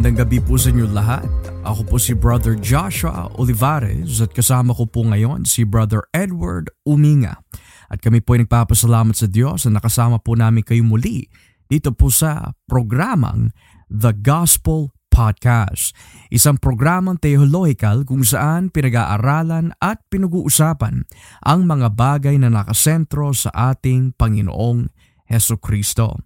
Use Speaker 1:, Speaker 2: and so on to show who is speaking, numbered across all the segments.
Speaker 1: Magandang gabi po sa inyo lahat. Ako po si Brother Joshua Olivares at kasama ko po ngayon si Brother Edward Uminga. At kami po ay nagpapasalamat sa Diyos na nakasama po namin kayo muli dito po sa programang The Gospel Podcast. Isang programang theological kung saan pinag-aaralan at pinag-uusapan ang mga bagay na nakasentro sa ating Panginoong Heso Kristo.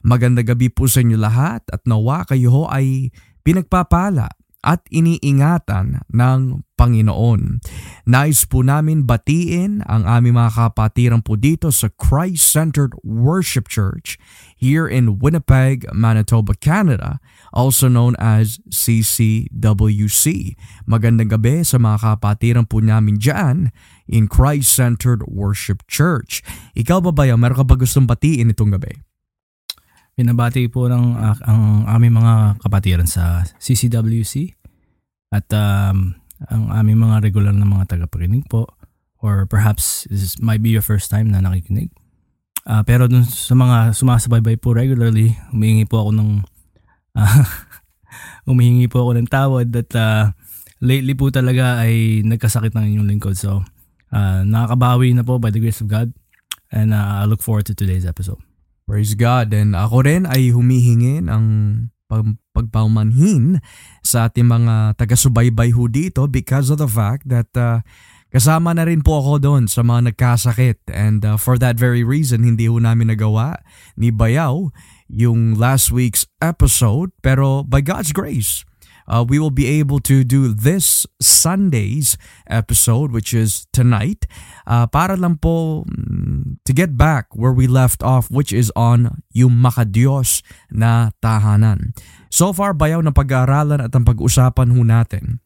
Speaker 1: Maganda gabi po sa inyo lahat at nawa kayo ay pinagpapala at iniingatan ng Panginoon. Nais po namin batiin ang aming mga kapatiran po dito sa Christ-Centered Worship Church here in Winnipeg, Manitoba, Canada, also known as CCWC. Magandang gabi sa mga kapatiran po namin dyan in Christ-Centered Worship Church. Ikaw ba ba yan? Meron ka ba gustong batiin itong gabi?
Speaker 2: Binabati po ng uh, ang aming mga kapatiran sa CCWC at um, ang aming mga regular na mga tagapakinig po or perhaps this might be your first time na nakikinig. Uh, pero dun sa mga sumasabaybay po regularly, humihingi po ako ng uh, humihingi po ako ng tawad at uh, lately po talaga ay nagkasakit ng inyong lingkod. So, uh, nakakabawi na po by the grace of God and uh, I look forward to today's episode.
Speaker 1: Praise God. And ako rin ay humihingi ng pagpaumanhin sa ating mga taga-subaybay ho dito because of the fact that uh, kasama na rin po ako doon sa mga nagkasakit. And uh, for that very reason, hindi ho namin nagawa ni Bayaw yung last week's episode. Pero by God's grace, uh, we will be able to do this Sunday's episode, which is tonight, uh, para lang po um, to get back where we left off, which is on yung makadiyos na tahanan. So far, bayaw na pag-aaralan at ang pag-usapan ho natin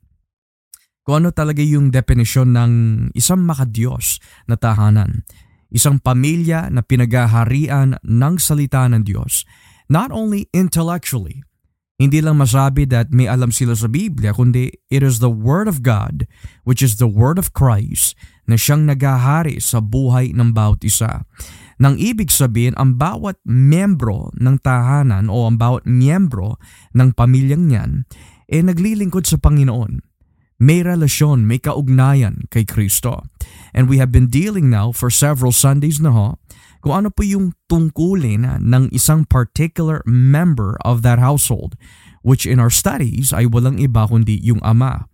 Speaker 1: kung ano talaga yung definisyon ng isang makadiyos na tahanan. Isang pamilya na pinagaharian ng salita ng Diyos, not only intellectually, hindi lang masabi that may alam sila sa Biblia, kundi it is the Word of God, which is the Word of Christ, na siyang nagahari sa buhay ng bawat isa. Nang ibig sabihin, ang bawat miyembro ng tahanan o ang bawat miyembro ng pamilyang niyan, eh naglilingkod sa Panginoon. May relasyon, may kaugnayan kay Kristo. And we have been dealing now for several Sundays na ho kung ano po yung tungkulin ng isang particular member of that household, which in our studies ay walang iba kundi yung ama.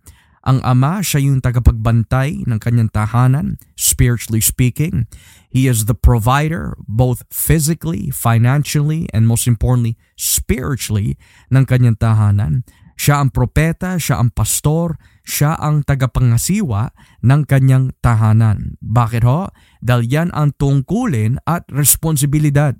Speaker 1: Ang ama, siya yung tagapagbantay ng kanyang tahanan, spiritually speaking. He is the provider, both physically, financially, and most importantly, spiritually, ng kanyang tahanan. Siya ang propeta, siya ang pastor, siya ang tagapangasiwa ng kanyang tahanan. Bakit ho? Dahil yan ang tungkulin at responsibilidad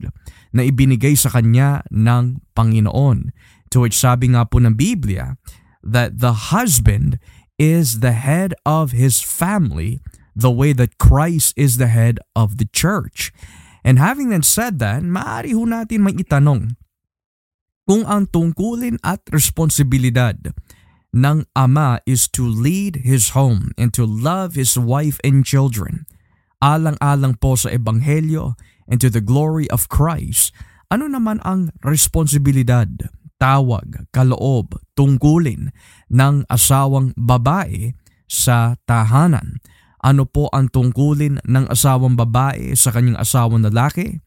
Speaker 1: na ibinigay sa kanya ng Panginoon. To which sabi nga po ng Biblia that the husband is the head of his family the way that Christ is the head of the church. And having then said that, maaari ho natin may itanong kung ang tungkulin at responsibilidad ng ama is to lead his home and to love his wife and children. Alang-alang po sa Ebanghelyo and to the glory of Christ, ano naman ang responsibilidad, tawag, kaloob, tungkulin ng asawang babae sa tahanan? Ano po ang tungkulin ng asawang babae sa kanyang asawang lalaki?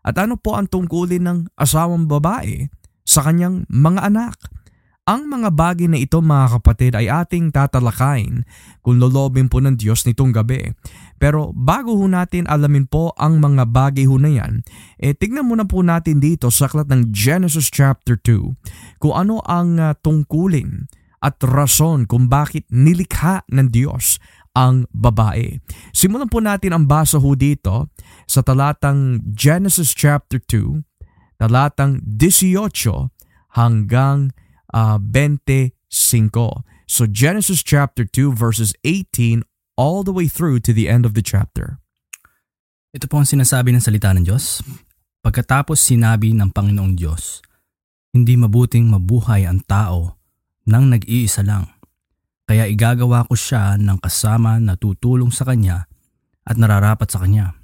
Speaker 1: At ano po ang tungkulin ng asawang babae sa kanyang mga anak? Ang mga bagay na ito mga kapatid ay ating tatalakayin kung lolobin po ng Diyos nitong gabi. Pero bago ho natin alamin po ang mga bagay ho na yan, eh tignan muna po natin dito sa aklat ng Genesis chapter 2 kung ano ang uh, tungkulin at rason kung bakit nilikha ng Diyos ang babae. Simulan po natin ang basa ho dito sa talatang Genesis chapter 2, talatang 18 hanggang uh, 25. So Genesis chapter 2 verses 18 all the way through to the end of the chapter.
Speaker 2: Ito po ang sinasabi ng salita ng Diyos. Pagkatapos sinabi ng Panginoong Diyos, hindi mabuting mabuhay ang tao nang nag-iisa lang. Kaya igagawa ko siya ng kasama na tutulong sa kanya at nararapat sa kanya.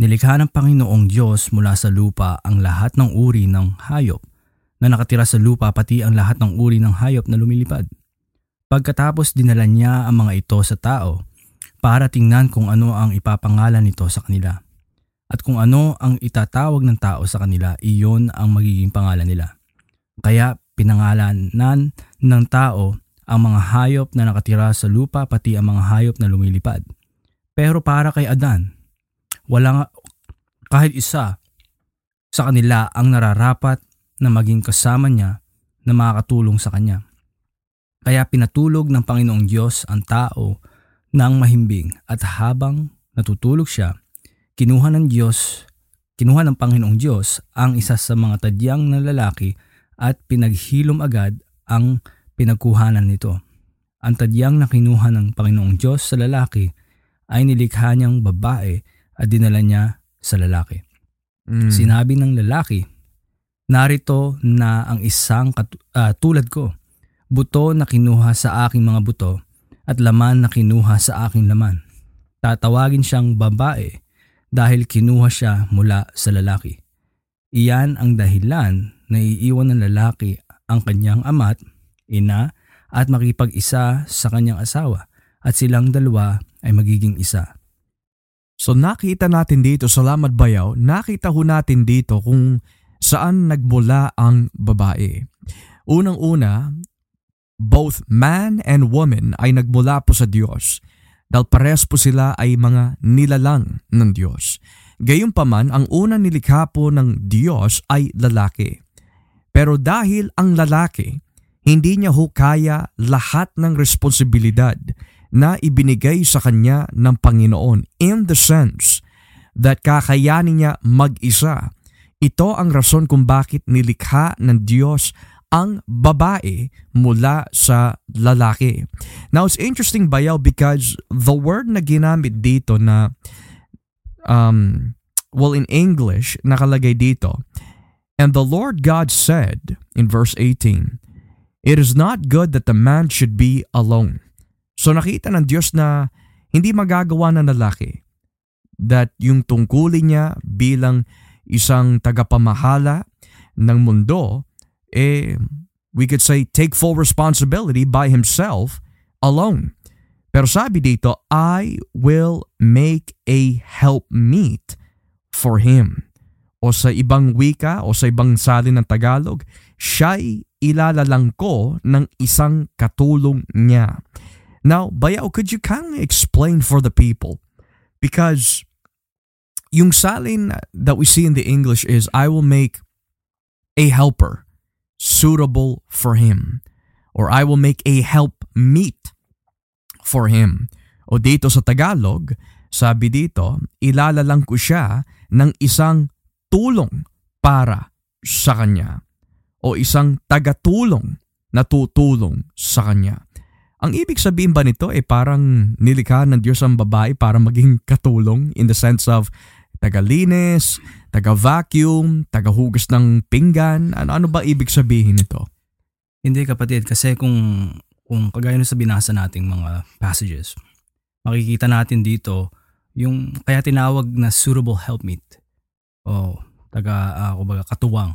Speaker 2: Nilikha ng Panginoong Diyos mula sa lupa ang lahat ng uri ng hayop na nakatira sa lupa pati ang lahat ng uri ng hayop na lumilipad. Pagkatapos dinala niya ang mga ito sa tao para tingnan kung ano ang ipapangalan nito sa kanila. At kung ano ang itatawag ng tao sa kanila, iyon ang magiging pangalan nila. Kaya pinangalanan ng tao ang mga hayop na nakatira sa lupa pati ang mga hayop na lumilipad. Pero para kay Adan, wala kahit isa sa kanila ang nararapat na maging kasama niya na makakatulong sa kanya. Kaya pinatulog ng Panginoong Diyos ang tao ng mahimbing at habang natutulog siya, kinuha ng Diyos, kinuha ng Panginoong Diyos ang isa sa mga tadyang na lalaki at pinaghilom agad ang pinagkuhanan nito. Ang tadyang na kinuha ng Panginoong Diyos sa lalaki ay nilikha niyang babae at dinala niya sa lalaki.
Speaker 1: Mm.
Speaker 2: Sinabi ng lalaki, narito na ang isang kat- uh, tulad ko, buto na kinuha sa aking mga buto at laman na kinuha sa aking laman. Tatawagin siyang babae dahil kinuha siya mula sa lalaki. Iyan ang dahilan na iiwan ng lalaki ang kanyang ama't ina at makipag-isa sa kanyang asawa at silang dalawa ay magiging isa.
Speaker 1: So nakita natin dito, salamat bayaw, nakita ho natin dito kung saan nagmula ang babae. Unang-una, both man and woman ay nagmula po sa Diyos dahil pares po sila ay mga nilalang ng Diyos. Gayunpaman, ang unang nilikha po ng Diyos ay lalaki. Pero dahil ang lalaki hindi niya ho kaya lahat ng responsibilidad na ibinigay sa kanya ng Panginoon in the sense that kakayanin niya mag-isa. Ito ang rason kung bakit nilikha ng Diyos ang babae mula sa lalaki. Now, it's interesting bayaw because the word na ginamit dito na um, well in English nakalagay dito and the Lord God said in verse 18 It is not good that the man should be alone. So nakita ng Diyos na hindi magagawa ng lalaki that yung tungkulin niya bilang isang tagapamahala ng mundo, eh, we could say take full responsibility by himself alone. Pero sabi dito, I will make a helpmeet for him. O sa ibang wika o sa ibang salin ng Tagalog, siya'y ilalalang ko ng isang katulong niya. Now, Bayaw, could you kind of explain for the people? Because yung salin that we see in the English is, I will make a helper suitable for him. Or I will make a help meet for him. O dito sa Tagalog, sabi dito, ilalalang ko siya ng isang tulong para sa kanya o isang tagatulong na tutulong sa kanya. Ang ibig sabihin ba nito ay eh, parang nilikha ng Diyos ang babae para maging katulong in the sense of tagalinis, taga-vacuum, tagahugas ng pinggan? Ano, ano ba ibig sabihin nito?
Speaker 2: Hindi kapatid, kasi kung, kung kagaya sa binasa nating mga passages, makikita natin dito yung kaya tinawag na suitable helpmeet o taga uh, kumbaga katuwang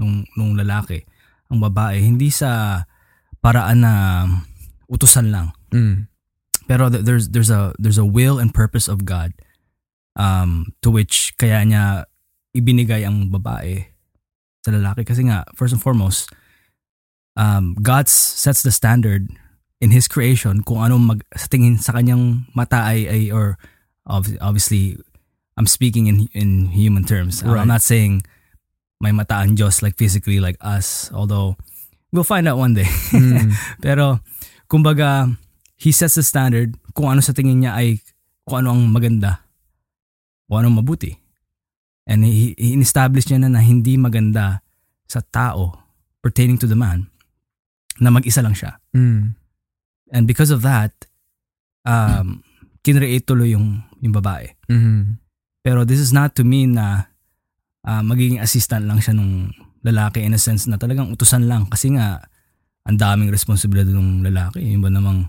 Speaker 2: nung, nung lalaki, ang babae, hindi sa paraan na utusan lang.
Speaker 1: Mm.
Speaker 2: Pero there's there's a there's a will and purpose of God um to which kaya niya ibinigay ang babae sa lalaki kasi nga first and foremost um God sets the standard in his creation kung ano mag sa tingin sa kanyang mata ay, ay or obviously I'm speaking in in human terms. Right. I'm not saying may mata ang Diyos like physically like us. Although, we'll find out one day. Mm. Pero, kumbaga, He sets the standard kung ano sa tingin niya ay kung ano ang maganda. Kung ano mabuti. And he, he establish niya na na hindi maganda sa tao pertaining to the man na mag-isa lang siya.
Speaker 1: Mm.
Speaker 2: And because of that, um, kinreate tuloy yung, yung babae.
Speaker 1: Mm-hmm.
Speaker 2: Pero this is not to mean na uh, magiging assistant lang siya nung lalaki in a sense na talagang utusan lang kasi nga ang daming responsibilidad ng lalaki. Yung ba namang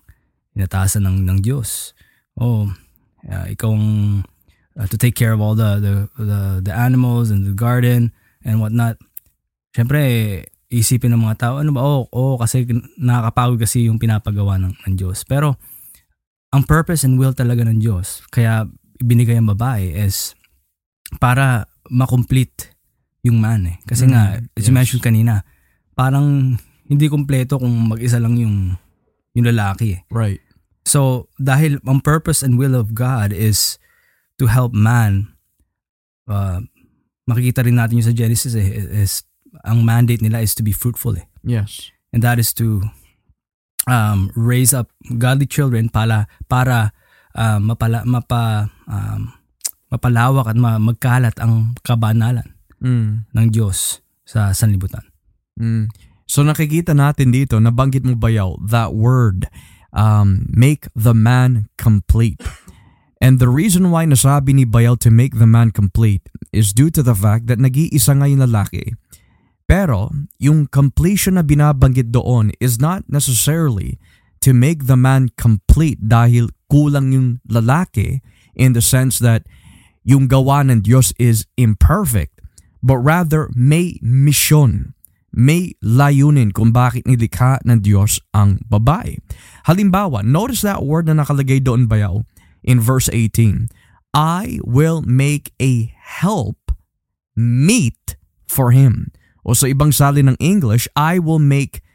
Speaker 2: inatasan ng, ng Diyos. Oh, uh, ikaw uh, to take care of all the, the, the, the animals and the garden and whatnot. Siyempre, isipin ng mga tao, ano ba, oh, oh kasi nakakapagod kasi yung pinapagawa ng, ng Diyos. Pero, ang purpose and will talaga ng Diyos, kaya ibinigay ang babae is para makomplete yung man eh. Kasi mm, nga, as yes. you mentioned kanina, parang hindi kumpleto kung mag-isa lang yung yung lalaki. Eh.
Speaker 1: Right.
Speaker 2: So, dahil ang purpose and will of God is to help man, uh, makikita rin natin yung sa Genesis eh, is, ang mandate nila is to be fruitful eh.
Speaker 1: Yes.
Speaker 2: And that is to um, raise up godly children para para uh, mapala, mapa um, mapalawak at magkalat ang kabanalan mm. ng Diyos sa sanlibutan.
Speaker 1: Mm. So nakikita natin dito, nabanggit mo bayaw, that word, um, make the man complete. And the reason why nasabi ni Bayaw to make the man complete is due to the fact that nag-iisa nga yung lalaki. Pero yung completion na binabanggit doon is not necessarily to make the man complete dahil kulang yung lalaki in the sense that yung gawa ng Diyos is imperfect, but rather may mission may layunin kung bakit nilikha ng Diyos ang babae. Halimbawa, notice that word na nakalagay doon bayaw in verse 18. I will make a help meet for him. O sa ibang sali ng English, I will make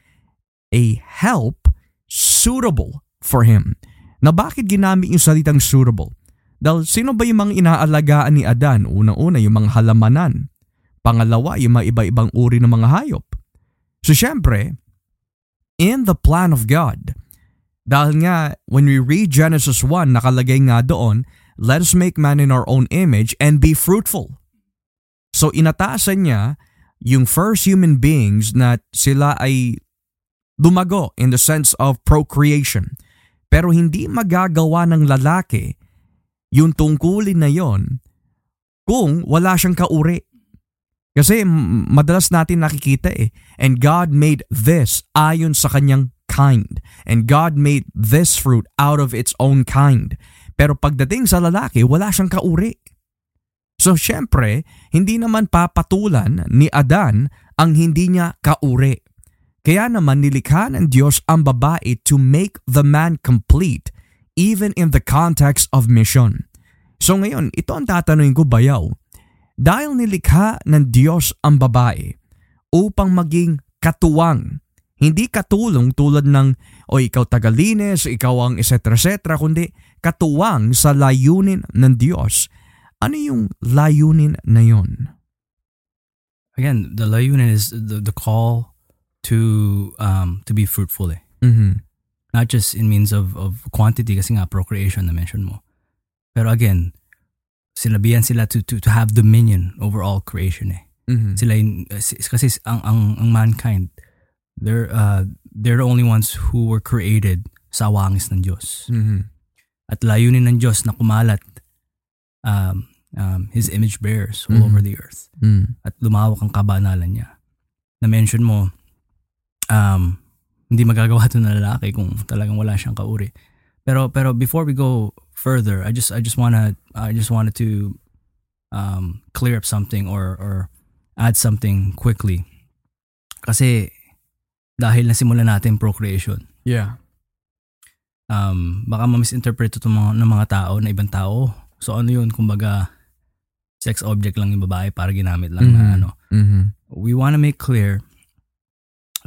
Speaker 1: a help suitable for him. Na bakit ginamit yung salitang suitable? Dahil sino ba yung mga inaalagaan ni Adan? Unang-una, yung mga halamanan. Pangalawa, yung mga iba-ibang uri ng mga hayop. So syempre, in the plan of God, dahil nga when we read Genesis 1, nakalagay nga doon, let us make man in our own image and be fruitful. So inatasan niya yung first human beings na sila ay dumago in the sense of procreation. Pero hindi magagawa ng lalaki yung tungkulin na yon kung wala siyang kauri. Kasi madalas natin nakikita eh. And God made this ayon sa kanyang kind. And God made this fruit out of its own kind. Pero pagdating sa lalaki, wala siyang kauri. So syempre, hindi naman papatulan ni Adan ang hindi niya kauri. Kaya naman nilikha ng Diyos ang babae to make the man complete even in the context of mission. So ngayon, ito ang tatanungin ko bayaw dahil nilikha ng Diyos ang babae upang maging katuwang, hindi katulong tulad ng o ikaw tagalinis, ikaw ang etc. etc. kundi katuwang sa layunin ng Diyos. Ano yung layunin na yon?
Speaker 2: Again, the layunin is the, the call to um to be fruitful eh.
Speaker 1: Mm-hmm.
Speaker 2: Not just in means of of quantity kasi nga procreation na mention mo. Pero again, sinabihan sila to, to, to have dominion over all creation eh.
Speaker 1: Mm-hmm.
Speaker 2: Sila yung, uh, kasi ang, ang, ang mankind, they're, uh, they're the only ones who were created sa awangis ng Diyos.
Speaker 1: Mm-hmm.
Speaker 2: At layunin ng Diyos na kumalat um, um, His image bearers all mm-hmm. over the earth.
Speaker 1: Mm-hmm.
Speaker 2: At lumawak ang kabanalan niya. Na-mention mo, um, hindi magagawa ito ng lalaki kung talagang wala siyang kauri. Pero pero before we go further, I just I just wanna I just wanted to um, clear up something or or add something quickly. Kasi dahil nasimulan natin procreation.
Speaker 1: Yeah.
Speaker 2: Um, baka ma-misinterpret ito mga, ng mga tao na ibang tao. So ano yun, kumbaga sex object lang yung babae para ginamit lang
Speaker 1: mm-hmm.
Speaker 2: na ano.
Speaker 1: Mm-hmm.
Speaker 2: We wanna make clear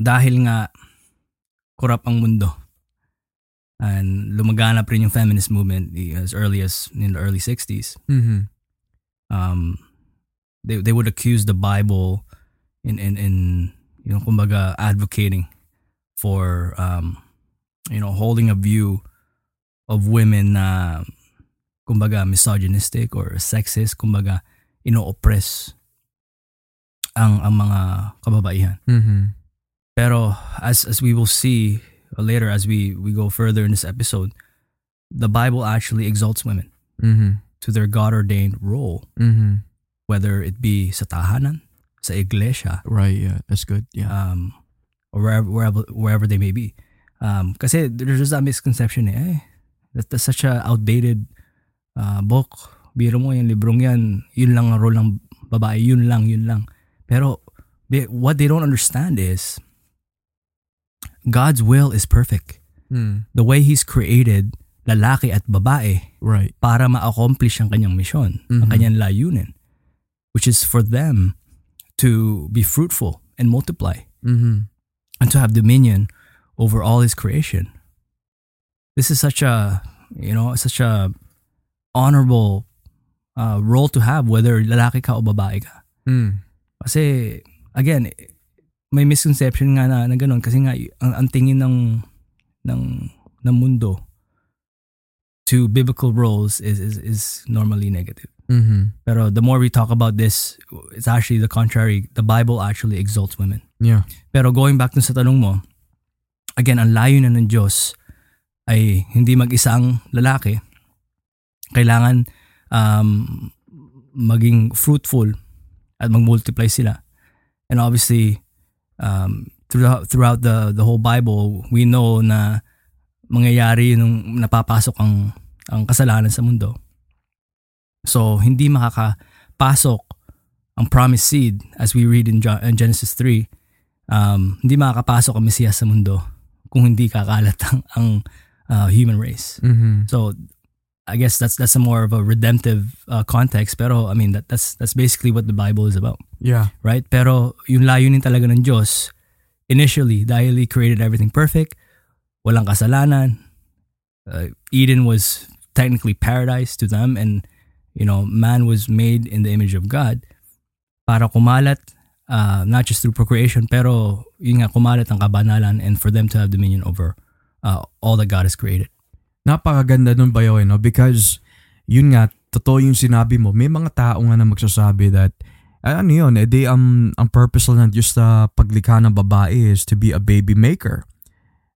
Speaker 2: dahil nga kurap ang mundo and lumaganap rin yung feminist movement as early as in the early 60s.
Speaker 1: Mm-hmm.
Speaker 2: Um, they, they would accuse the Bible in, in, in you know, kumbaga advocating for, um, you know, holding a view of women na, kumbaga, misogynistic or sexist, kumbaga, ino-oppress ang, ang mga kababaihan.
Speaker 1: Mm-hmm.
Speaker 2: Pero as, as we will see, later as we we go further in this episode, the Bible actually exalts women
Speaker 1: mm-hmm.
Speaker 2: to their God ordained role,
Speaker 1: mm-hmm.
Speaker 2: whether it be sa tahanan, sa iglesia,
Speaker 1: right? Yeah, that's good. Yeah,
Speaker 2: um, or wherever wherever wherever they may be. Um, kasi there's just that misconception eh, eh that, that's such a outdated uh, book. Biro mo yung librong yan, yun lang ang role ng babae, yun lang, yun lang. Pero they, what they don't understand is God's will is perfect.
Speaker 1: Mm.
Speaker 2: The way He's created lalaki at babae
Speaker 1: Right.
Speaker 2: para ma-accomplish ang kanyang mission, ang
Speaker 1: Mhm.
Speaker 2: kanyang layunin, which is for them to be fruitful and multiply
Speaker 1: Mm-hmm.
Speaker 2: and to have dominion over all His creation. This is such a, you know, such a honorable uh, role to have whether lalaki ka o babae ka.
Speaker 1: Mm.
Speaker 2: Kasi, again, may misconception nga na, na ganun kasi nga ang, ang tingin ng ng ng mundo to biblical roles is is is normally negative.
Speaker 1: Mm-hmm.
Speaker 2: Pero the more we talk about this, it's actually the contrary. The Bible actually exalts women.
Speaker 1: Yeah.
Speaker 2: Pero going back dun sa tanong mo, again, ang layo na ng Diyos ay hindi mag-isa ang lalaki. Kailangan um, maging fruitful at mag-multiply sila. And obviously, um, throughout, throughout the, the whole Bible, we know na mangyayari nung napapasok ang, ang kasalanan sa mundo. So, hindi makakapasok ang promised seed as we read in, Genesis 3 um, hindi makakapasok ang Mesiyas sa mundo kung hindi kakalat ang, ang uh, human race.
Speaker 1: Mm-hmm.
Speaker 2: So I guess that's that's a more of a redemptive uh, context pero I mean that that's that's basically what the Bible is about,
Speaker 1: Yeah.
Speaker 2: right? Pero yung layunin talaga ng Diyos initially dahil he created everything perfect, walang kasalanan. Uh, Eden was technically paradise to them and you know man was made in the image of God para kumalat uh, not just through procreation pero yun nga kumalat ang kabanalan and for them to have dominion over uh, all that God has created.
Speaker 1: Napakaganda nun ba yun, no? Because, yun nga, totoo yung sinabi mo. May mga tao nga na magsasabi that, ay, ano yun, eh, di, um, ang purpose lang ng Diyos sa paglikha ng babae is to be a baby maker.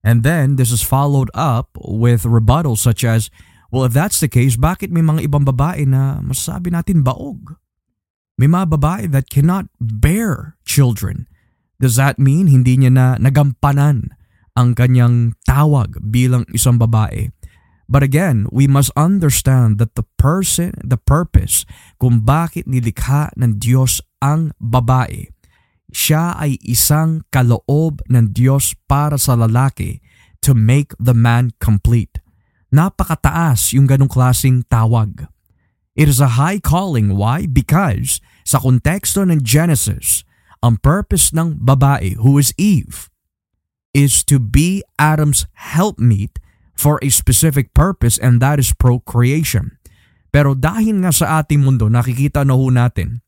Speaker 1: And then, this is followed up with rebuttals such as, well, if that's the case, bakit may mga ibang babae na masasabi natin baog? May mga babae that cannot bear children. Does that mean hindi niya na nagampanan ang kanyang tawag bilang isang babae? But again, we must understand that the person, the purpose kung bakit nilikha ng Diyos ang babae, siya ay isang kaloob ng Diyos para sa lalaki to make the man complete. Napakataas yung ganong klasing tawag. It is a high calling. Why? Because sa konteksto ng Genesis, ang purpose ng babae, who is Eve, is to be Adam's helpmeet for a specific purpose and that is procreation. Pero dahil nga sa ating mundo, nakikita na ho natin,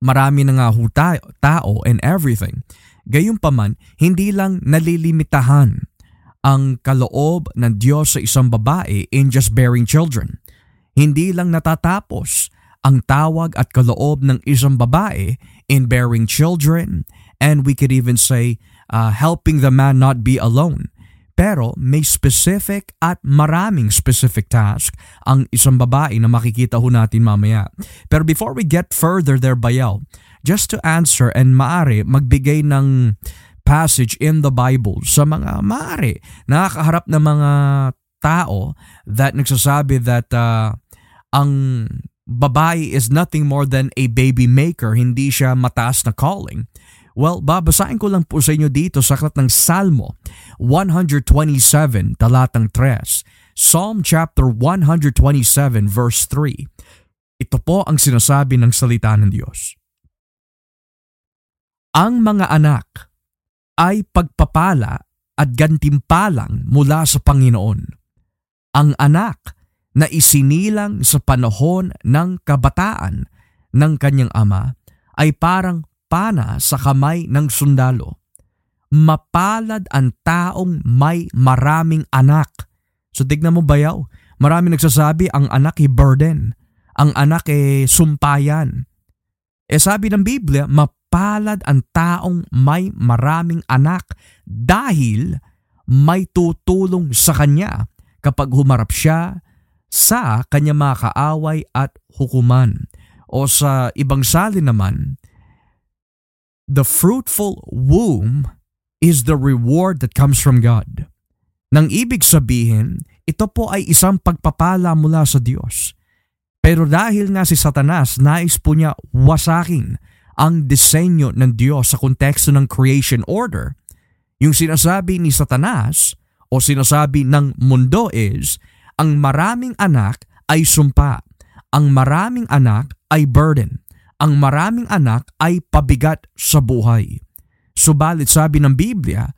Speaker 1: marami na nga ho tayo, tao and everything. Gayunpaman, hindi lang nalilimitahan ang kaloob ng Diyos sa isang babae in just bearing children. Hindi lang natatapos ang tawag at kaloob ng isang babae in bearing children and we could even say uh, helping the man not be alone. Pero may specific at maraming specific task ang isang babae na makikita ho natin mamaya. Pero before we get further there, Bayaw, just to answer and maari magbigay ng passage in the Bible sa mga maari nakakaharap na mga tao that nagsasabi that uh, ang babae is nothing more than a baby maker, hindi siya mataas na calling. Well, babasahin ko lang po sa inyo dito sa aklat ng Salmo 127 talatang 3. Psalm chapter 127 verse 3. Ito po ang sinasabi ng salita ng Diyos. Ang mga anak ay pagpapala at gantimpalang mula sa Panginoon. Ang anak na isinilang sa panahon ng kabataan ng kanyang ama ay parang pana sa kamay ng sundalo. Mapalad ang taong may maraming anak. So tignan mo bayaw, marami nagsasabi ang anak ay burden, ang anak ay sumpayan. Eh sabi ng Biblia, mapalad ang taong may maraming anak dahil may tutulong sa kanya kapag humarap siya sa kanya mga kaaway at hukuman. O sa ibang salin naman, the fruitful womb is the reward that comes from God. Nang ibig sabihin, ito po ay isang pagpapala mula sa Diyos. Pero dahil nga si Satanas, nais po niya wasakin ang disenyo ng Diyos sa konteksto ng creation order. Yung sinasabi ni Satanas o sinasabi ng mundo is, ang maraming anak ay sumpa. Ang maraming anak ay burden. Ang maraming anak ay pabigat sa buhay. Subalit sabi ng Biblia,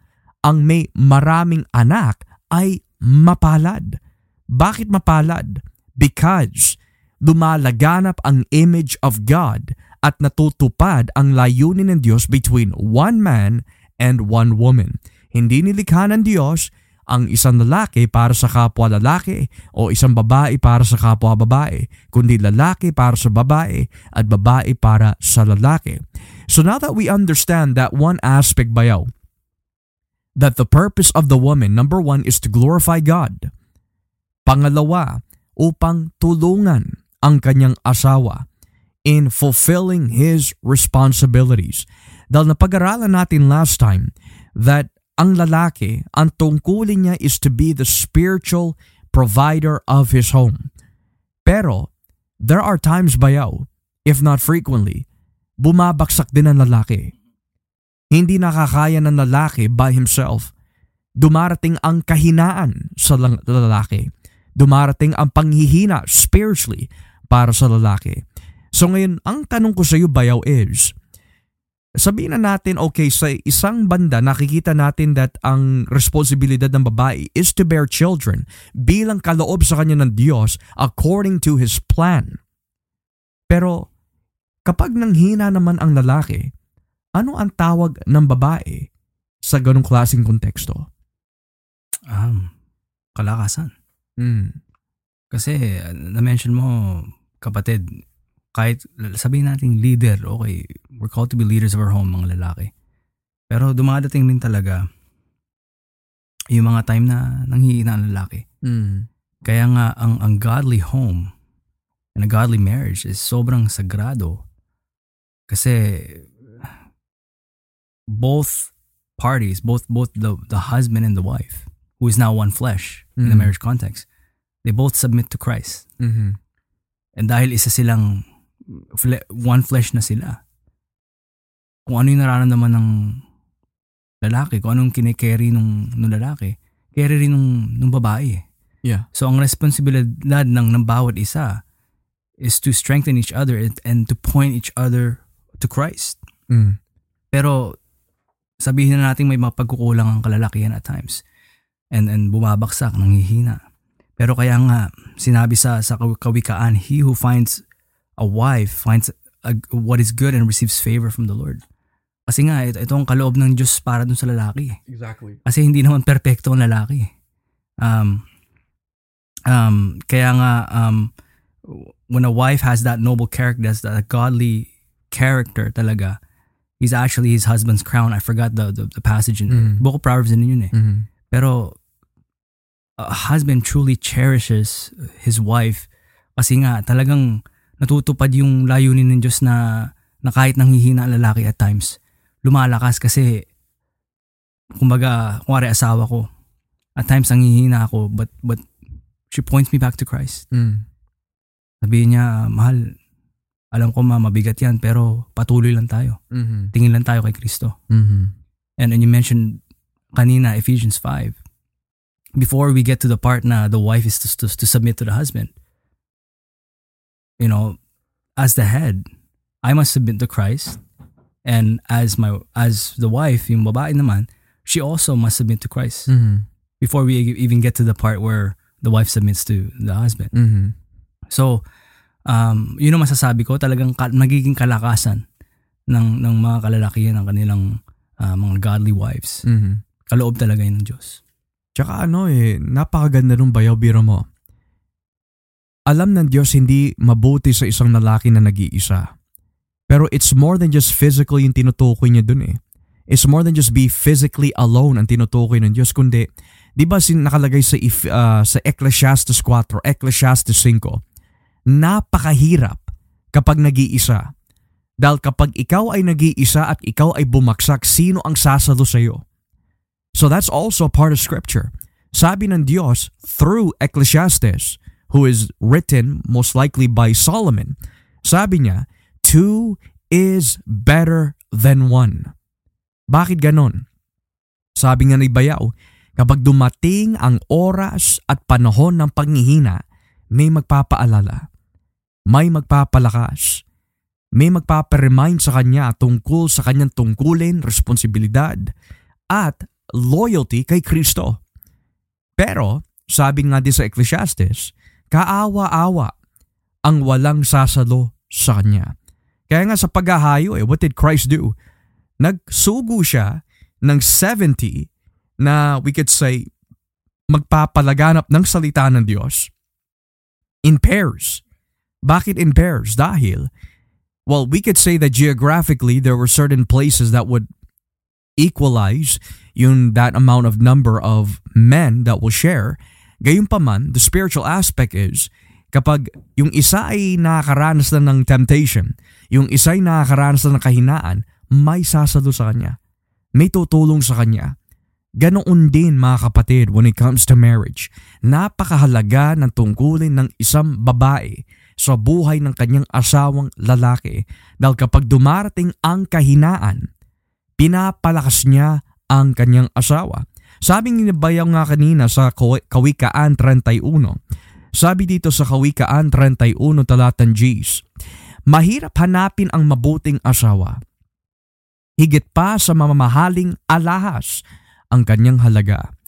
Speaker 1: ang may maraming anak ay mapalad. Bakit mapalad? Because lumalaganap ang image of God at natutupad ang layunin ng Diyos between one man and one woman. Hindi nilikha ng Diyos ang isang lalaki para sa kapwa lalaki o isang babae para sa kapwa babae, kundi lalaki para sa babae at babae para sa lalaki. So now that we understand that one aspect bayaw, that the purpose of the woman, number one, is to glorify God. Pangalawa, upang tulungan ang kanyang asawa in fulfilling his responsibilities. Dahil napag-aralan natin last time that ang lalaki, ang tungkulin niya is to be the spiritual provider of his home. Pero, there are times bayaw, if not frequently, bumabaksak din ang lalaki. Hindi nakakaya ng lalaki by himself. Dumarating ang kahinaan sa lalaki. Dumarating ang panghihina spiritually para sa lalaki. So ngayon, ang tanong ko sa iyo, Bayaw, is, sabihin na natin, okay, sa isang banda, nakikita natin that ang responsibilidad ng babae is to bear children bilang kaloob sa kanya ng Diyos according to His plan. Pero, kapag nanghina naman ang lalaki, ano ang tawag ng babae sa ganong klaseng konteksto?
Speaker 2: Um, kalakasan.
Speaker 1: Mm.
Speaker 2: Kasi, na-mention mo, kapatid, kahit sabihin natin leader, okay, we're called to be leaders of our home, mga lalaki. Pero dumadating din talaga yung mga time na nanghihina ang lalaki.
Speaker 1: Mm.
Speaker 2: Kaya nga, ang, ang godly home and a godly marriage is sobrang sagrado. Kasi both parties, both both the, the husband and the wife, who is now one flesh in the
Speaker 1: Mm.
Speaker 2: marriage context, they both submit to Christ.
Speaker 1: Mm-hmm.
Speaker 2: And dahil isa silang fle- one flesh na sila, kung ano yung nararamdaman ng lalaki, kung anong kinikerry nung, nung lalaki, carry rin nung, nung babae.
Speaker 1: Yeah.
Speaker 2: So ang responsibilidad ng, ng bawat isa is to strengthen each other and, and to point each other to Christ.
Speaker 1: Mm.
Speaker 2: Pero sabihin na natin may mga pagkukulang ang kalalakihan at times. And, and bumabaksak, nanghihina. Pero kaya nga, sinabi sa, sa kaw- kawikaan, he who finds a wife finds a, what is good and receives favor from the Lord. Kasi nga, ito, ito ang kaloob ng Diyos para dun sa lalaki.
Speaker 1: Exactly.
Speaker 2: Kasi hindi naman perpekto ang lalaki. Um, um, kaya nga, um, when a wife has that noble character, that's that godly character talaga, he's actually his husband's crown. I forgot the the, the passage in
Speaker 1: Mm.
Speaker 2: Book of Proverbs din yun eh.
Speaker 1: Mm-hmm.
Speaker 2: Pero a husband truly cherishes his wife kasi nga talagang natutupad yung layunin ng Diyos na, na kahit nanghihina ang lalaki at times, lumalakas kasi kumbaga, kumari asawa ko, at times nanghihina ako but but she points me back to Christ.
Speaker 1: Mm.
Speaker 2: Sabihin niya, mahal, alam ko ma, mabigat yan pero patuloy lang tayo.
Speaker 1: Mm-hmm.
Speaker 2: Tingin lang tayo kay Kristo.
Speaker 1: Mm-hmm.
Speaker 2: And and you mentioned kanina Ephesians 5. Before we get to the part na the wife is to, to, to submit to the husband. You know, as the head, I must submit to Christ. And as my as the wife, yung babae naman, she also must submit to Christ.
Speaker 1: Mm-hmm.
Speaker 2: Before we even get to the part where the wife submits to the husband.
Speaker 1: Mm-hmm.
Speaker 2: So, um, yun ang masasabi ko, talagang ka- nagiging kalakasan ng, ng mga kalalakihan ng kanilang ah, mga godly wives.
Speaker 1: Mm-hmm.
Speaker 2: Kaloob talaga yun ng Diyos.
Speaker 1: Tsaka ano eh, napakaganda nung bayaw biro mo. Alam ng Diyos hindi mabuti sa isang lalaki na nag-iisa. Pero it's more than just physical yung tinutukoy niya dun eh. It's more than just be physically alone ang tinutukoy ng Diyos, kundi, di ba sin nakalagay sa, if, ah, sa Ecclesiastes 4, Ecclesiastes 5, napakahirap kapag nag-iisa. Dahil kapag ikaw ay nag-iisa at ikaw ay bumagsak, sino ang sasalo sa iyo? So that's also part of scripture. Sabi ng Diyos through Ecclesiastes, who is written most likely by Solomon, sabi niya, two is better than one. Bakit ganon? Sabi nga ni Bayaw, kapag dumating ang oras at panahon ng paghihina, may magpapaalala, may magpapalakas, may magpaparemind sa kanya tungkol sa kanyang tungkulin, responsibilidad, at loyalty kay Kristo. Pero, sabi nga din sa Ecclesiastes, kaawa-awa ang walang sasalo sa kanya. Kaya nga sa paghahayo, eh, what did Christ do? Nagsugo siya ng 70 na we could say magpapalaganap ng salita ng Diyos in pairs. Bakit in pairs? Dahil, well, we could say that geographically there were certain places that would equalize yung that amount of number of men that will share. Gayunpaman, the spiritual aspect is kapag yung isa ay nakakaranas na ng temptation, yung isa ay nakakaranas na ng kahinaan, may sasalo sa kanya. May tutulong sa kanya. Ganoon din mga kapatid when it comes to marriage. Napakahalaga ng tungkulin ng isang babae sa buhay ng kanyang asawang lalaki dahil kapag dumarating ang kahinaan, pinapalakas niya ang kanyang asawa. Sabi ni Bayaw nga kanina sa Kawikaan 31, sabi dito sa Kawikaan 31 talatan Gs, Mahirap hanapin ang mabuting asawa. Higit pa sa mamamahaling alahas ang kanyang halaga.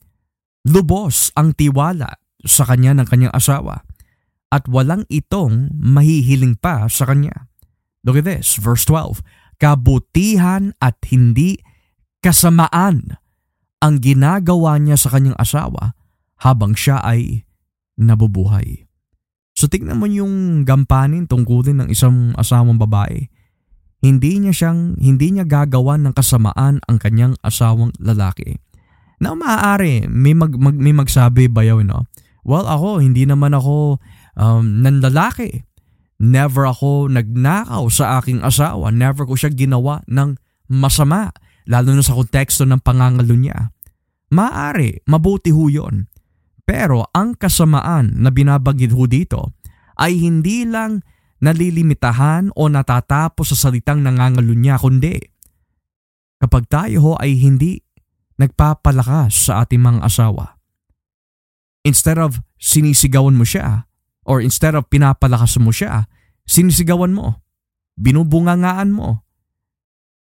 Speaker 1: Lubos ang tiwala sa kanya ng kanyang asawa at walang itong mahihiling pa sa kanya. Look at this, verse 12. Kabutihan at hindi kasamaan ang ginagawa niya sa kanyang asawa habang siya ay nabubuhay. So tingnan mo yung gampanin tungkulin ng isang asawang babae. Hindi niya siyang hindi niya gagawan ng kasamaan ang kanyang asawang lalaki. Na maaari may, mag, mag, may magsabi bayaw no? Well ako hindi naman ako um, nanlalaki. Never ako nagnakaw sa aking asawa. Never ko siya ginawa ng masama lalo na sa konteksto ng pangangalo niya maaari mabuti ho yun pero ang kasamaan na binabagid ho dito ay hindi lang nalilimitahan o natatapos sa salitang nangangalo niya kundi kapag tayo ho ay hindi nagpapalakas sa ating mga asawa. Instead of sinisigawan mo siya or instead of pinapalakas mo siya, sinisigawan mo, binubungangaan mo,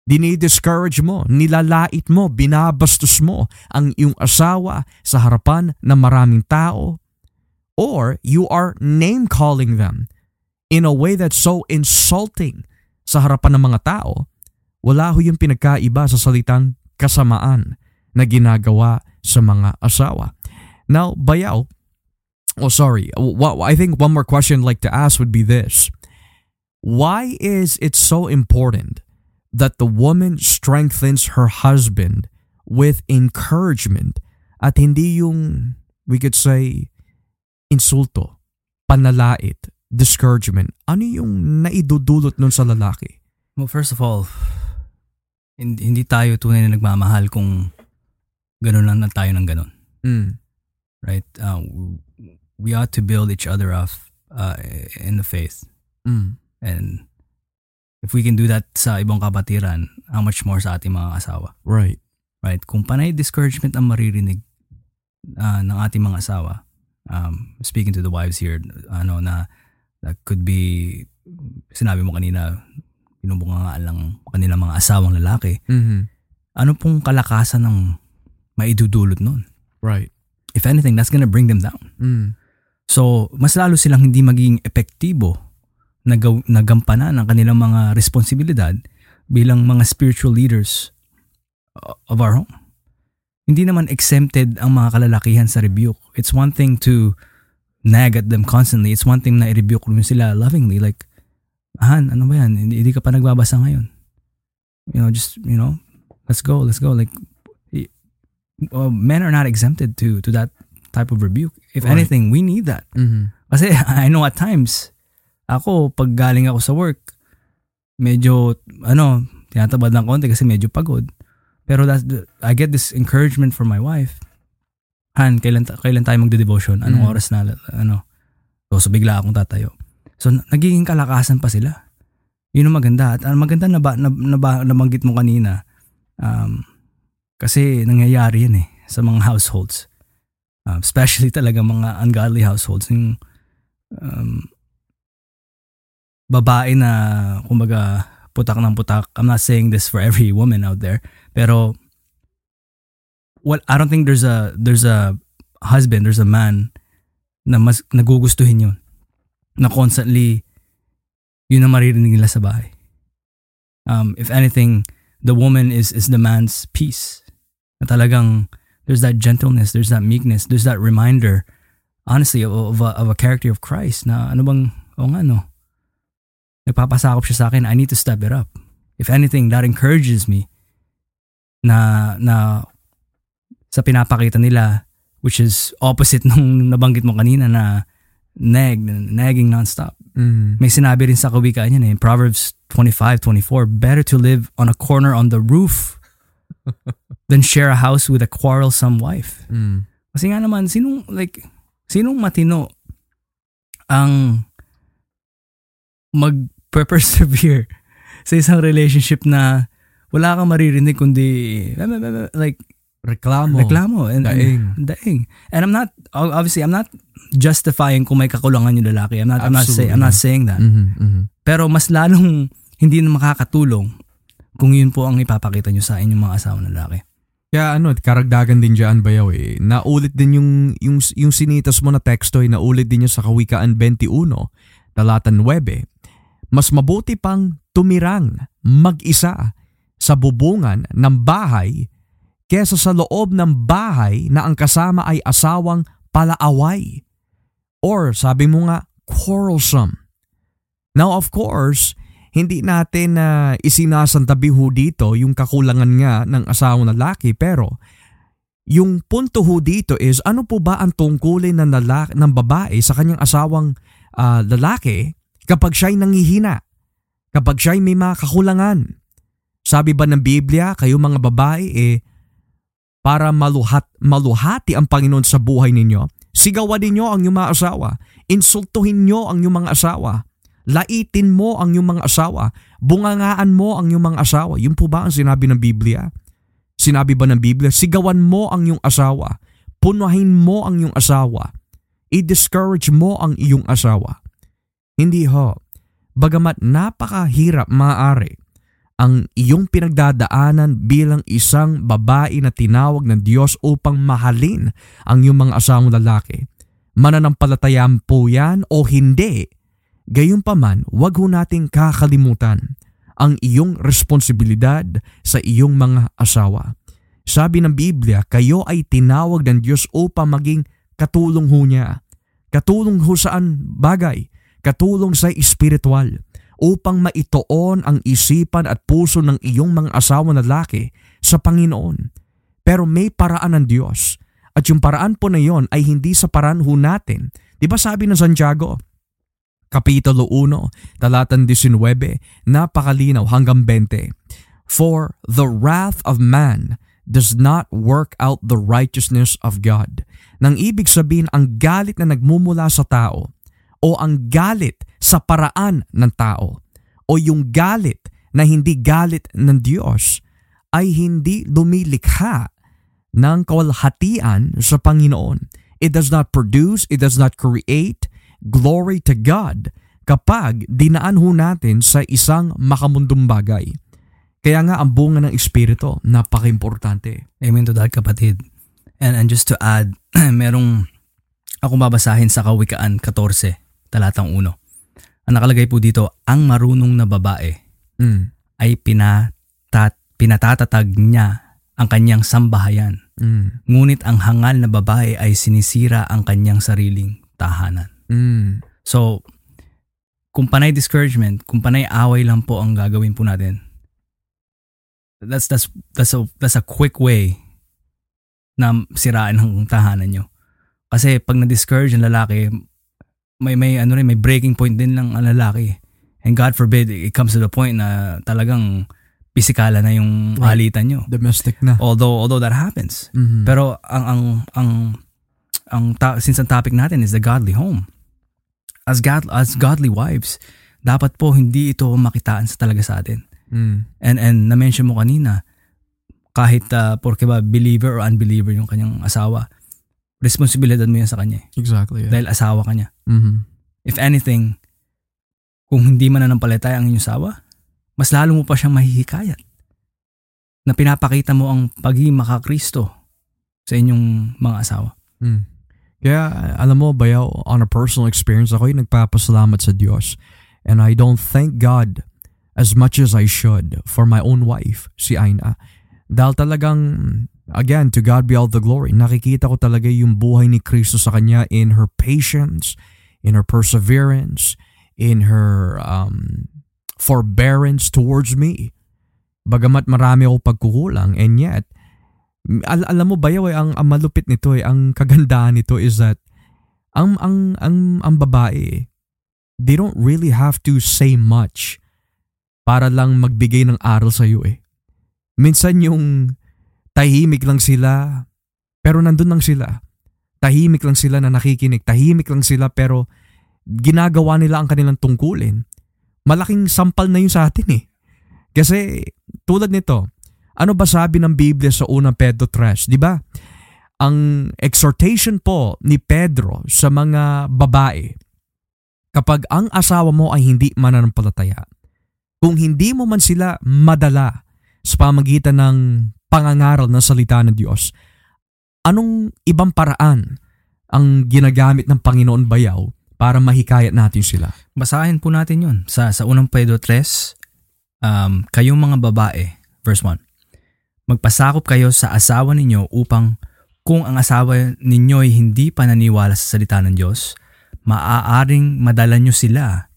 Speaker 1: dinidiscourage mo, nilalait mo, binabastos mo ang iyong asawa sa harapan ng maraming tao, or you are name-calling them in a way that's so insulting sa harapan ng mga tao, wala ho yung pinagkaiba sa salitang kasamaan na ginagawa sa mga asawa. Now, bayaw, oh sorry, I think one more question I'd like to ask would be this. Why is it so important that the woman strengthens her husband with encouragement at hindi yung, we could say, insulto, panalait, discouragement? Ano yung naidudulot nun sa lalaki?
Speaker 2: Well, first of all, hindi tayo tunay na nagmamahal kung ganun lang na tayo ng ganun.
Speaker 1: Mm.
Speaker 2: Right? Uh, we ought to build each other up uh, in the faith.
Speaker 1: Mm.
Speaker 2: And if we can do that sa ibang kapatiran, how much more sa ating mga asawa.
Speaker 1: Right.
Speaker 2: Right? Kung panay discouragement ang maririnig uh, ng ating mga asawa, um, speaking to the wives here, ano na that could be, sinabi mo kanina, pinubungangaan lang kanilang mga asawang lalaki.
Speaker 1: Mm-hmm.
Speaker 2: Ano pong kalakasan ng maidudulot nun.
Speaker 1: Right.
Speaker 2: If anything, that's gonna bring them down.
Speaker 1: Mm.
Speaker 2: So, mas lalo silang hindi magiging epektibo na, gaw- na gampanan ang kanilang mga responsibilidad bilang mga spiritual leaders uh, of our home. Hindi naman exempted ang mga kalalakihan sa rebuke. It's one thing to nag at them constantly. It's one thing na i-rebuke mo sila lovingly. Like, Han, ano ba yan? Hindi, hindi ka pa nagbabasa ngayon. You know, just, you know, let's go, let's go. Like, uh, men are not exempted to to that type of rebuke. If right. anything, we need that.
Speaker 1: Mm-hmm.
Speaker 2: Kasi I know at times, ako, pag galing ako sa work, medyo, ano, tinatabad ng konti kasi medyo pagod. Pero that's the, I get this encouragement from my wife. Han, kailan, kailan tayo magde-devotion? Anong mm. oras na, ano? So, so, bigla akong tatayo. So, nagiging kalakasan pa sila. Yun ang maganda. At ang maganda na, ba, na, na, ba, nabanggit mo kanina, um, kasi nangyayari yan eh sa mga households. Um, especially talaga mga ungodly households. Yung um, babae na, kumbaga, putak ng putak. I'm not saying this for every woman out there. Pero, well, I don't think there's a, there's a husband, there's a man na mas nagugustuhin yun. Na constantly, yun ang maririnig nila sa bahay. Um, if anything, the woman is is the man's peace. Na talagang there's that gentleness, there's that meekness, there's that reminder, honestly, of, of, a, of a character of Christ na ano bang, o nga no, nagpapasakop siya sa akin, I need to step it up. If anything, that encourages me na, na sa pinapakita nila, which is opposite nung nabanggit mo kanina na nag, nagging nonstop.
Speaker 1: Mm.
Speaker 2: May sinabi rin sa kawikaan yan eh, Proverbs 25-24, better to live on a corner on the roof than share a house with a quarrelsome wife.
Speaker 1: Mm.
Speaker 2: Kasi nga naman, sinong, like, sinong matino ang mag-persevere sa isang relationship na wala kang maririnig kundi like
Speaker 1: Reklamo.
Speaker 2: reklamo and,
Speaker 1: Daing.
Speaker 2: and daing. And I'm not obviously I'm not justifying kung may kakulangan yung lalaki. I'm not I'm not saying I'm not saying that.
Speaker 1: Mhm, mhm.
Speaker 2: Pero mas lalong hindi na makakatulong kung yun po ang ipapakita nyo sa inyong mga asawa na lalaki.
Speaker 1: Kaya ano, karagdagan din dyan bayaw eh. Naulit din yung, yung, yung sinitas mo na teksto ay naulit din niya sa Kawikaan 21, talata 9. Mas mabuti pang tumirang mag-isa sa bubungan ng bahay kesa sa loob ng bahay na ang kasama ay asawang palaaway. Or sabi mo nga, quarrelsome. Now of course, hindi natin na isinasantabi ho dito yung kakulangan nga ng asawang lalaki pero yung punto ho dito is ano po ba ang tungkulin ng, lalaki, ng babae sa kanyang asawang ah, lalaki kapag siya'y nangihina, kapag siya'y may mga kakulangan. Sabi ba ng Biblia, kayo mga babae eh, para maluhat, maluhati ang Panginoon sa buhay ninyo, sigawan ninyo ang inyong mga asawa, insultuhin nyo ang inyong mga asawa, laitin mo ang iyong mga asawa, bungangaan mo ang iyong mga asawa. Yun po ba ang sinabi ng Biblia? Sinabi ba ng Biblia, sigawan mo ang iyong asawa, punuhin mo ang iyong asawa, i-discourage mo ang iyong asawa. Hindi ho. Bagamat napakahirap maaari ang iyong pinagdadaanan bilang isang babae na tinawag ng Diyos upang mahalin ang iyong mga asawang lalaki. Mananampalatayaan po yan o hindi, Gayunpaman, huwag ho nating kakalimutan ang iyong responsibilidad sa iyong mga asawa. Sabi ng Biblia, kayo ay tinawag ng Diyos upang maging katulong ho niya. Katulong ho saan bagay? Katulong sa espiritual upang maitoon ang isipan at puso ng iyong mga asawa na lalaki sa Panginoon. Pero may paraan ng Diyos. At yung paraan po na yon ay hindi sa paraan ho natin. Di ba sabi ng Santiago, Kapitulo 1, talatan 19, napakalinaw hanggang 20. For the wrath of man does not work out the righteousness of God. Nang ibig sabihin ang galit na nagmumula sa tao o ang galit sa paraan ng tao o yung galit na hindi galit ng Diyos ay hindi lumilikha ng kawalhatian sa Panginoon. It does not produce, it does not create, glory to God kapag dinaan ho natin sa isang makamundong bagay. Kaya nga ang bunga ng Espiritu, napaka-importante.
Speaker 2: Amen to that kapatid. And, and just to add, merong akong babasahin sa Kawikaan 14, talatang 1. Ang nakalagay po dito, ang marunong na babae
Speaker 1: Mm.
Speaker 2: ay pinatat, pinatatatag niya ang kanyang sambahayan.
Speaker 1: Mm.
Speaker 2: Ngunit ang hangal na babae ay sinisira ang kanyang sariling tahanan.
Speaker 1: Mm.
Speaker 2: So, kung panay discouragement, kung panay away lang po ang gagawin po natin, that's that's that's a that's a quick way na siraan ang tahanan nyo. Kasi pag na-discourage ang lalaki, may may ano rin, may breaking point din lang ang lalaki. And God forbid, it comes to the point na talagang pisikala na yung
Speaker 1: Right.
Speaker 2: alitan nyo.
Speaker 1: Domestic na.
Speaker 2: Although although that happens.
Speaker 1: Mhm.
Speaker 2: Pero ang ang ang ang ta- since ang topic natin is the godly home. As God as godly wives, dapat po hindi ito makitaan sa talaga sa atin.
Speaker 1: Mm.
Speaker 2: And and na-mention mo kanina, kahit uh, porke ba believer or unbeliever yung kanyang asawa, responsibilidad mo yan sa kanya. eh.
Speaker 1: Exactly. Yeah.
Speaker 2: Dahil asawa ka niya.
Speaker 1: Mhm.
Speaker 2: If anything, kung hindi man nanampalataya ang inyong asawa, mas lalo mo pa siyang mahihikayat na pinapakita mo ang pagiging makakristo sa inyong mga asawa.
Speaker 1: Mm. Kaya alam mo, bayaw, on a personal experience, ako yung nagpapasalamat sa Diyos. And I don't thank God as much as I should for my own wife, si Aina. Dahil talagang, again, to God be all the glory. Nakikita ko talaga yung buhay ni Kristo sa kanya in her patience, in her perseverance, in her um, forbearance towards me. Bagamat marami ako pagkukulang and yet, al- alam mo ba yaw, ang, ang malupit nito eh, ang kagandahan nito is that ang ang ang ang babae they don't really have to say much para lang magbigay ng aral sa iyo eh. Minsan yung tahimik lang sila pero nandun lang sila. Tahimik lang sila na nakikinig, tahimik lang sila pero ginagawa nila ang kanilang tungkulin. Malaking sampal na yun sa atin eh. Kasi tulad nito, ano ba sabi ng Biblia sa unang Pedro 3, di ba? Ang exhortation po ni Pedro sa mga babae, kapag ang asawa mo ay hindi mananampalataya, kung hindi mo man sila madala sa pamagitan ng pangangaral ng salita ng Diyos, anong ibang paraan ang ginagamit ng Panginoon Bayaw para mahikayat natin sila?
Speaker 2: Basahin po natin yun sa, sa unang Pedro 3, um, kayong mga babae, verse 1. Magpasakop kayo sa asawa ninyo upang kung ang asawa ninyo ay hindi pa naniwala sa salita ng Diyos, maaaring madala nyo sila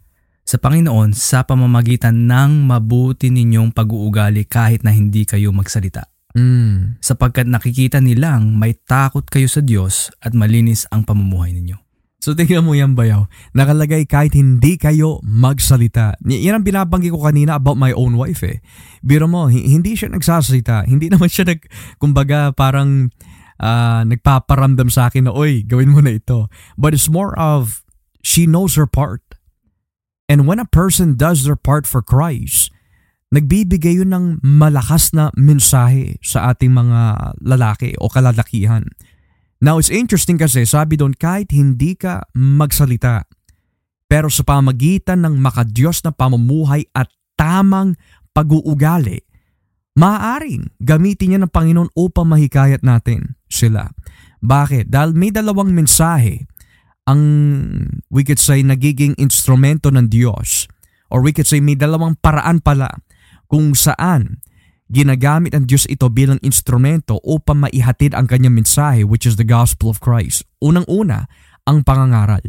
Speaker 2: sa Panginoon sa pamamagitan ng mabuti ninyong pag-uugali kahit na hindi kayo magsalita.
Speaker 1: Mm.
Speaker 2: Sapagkat nakikita nilang may takot kayo sa Diyos at malinis ang pamumuhay ninyo.
Speaker 1: So tingnan mo yan bayaw. Nakalagay kahit hindi kayo magsalita. Y- yan ang binabanggit ko kanina about my own wife eh. Biro mo, hi- hindi siya nagsasalita. Hindi naman siya nag, kumbaga parang ah, nagpaparamdam sa akin na, oy, gawin mo na ito. But it's more of, she knows her part. And when a person does their part for Christ, nagbibigay yun ng malakas na mensahe sa ating mga lalaki o kalalakihan. Now, it's interesting kasi sabi doon kahit hindi ka magsalita, pero sa pamagitan ng makadiyos na pamumuhay at tamang pag-uugali, maaaring gamitin niya ng Panginoon upang mahikayat natin sila. Bakit? Dahil may dalawang mensahe ang we could say nagiging instrumento ng Diyos or we could say may dalawang paraan pala kung saan ginagamit ang Diyos ito bilang instrumento upang maihatid ang kanyang mensahe which is the gospel of Christ. Unang-una, ang pangangaral.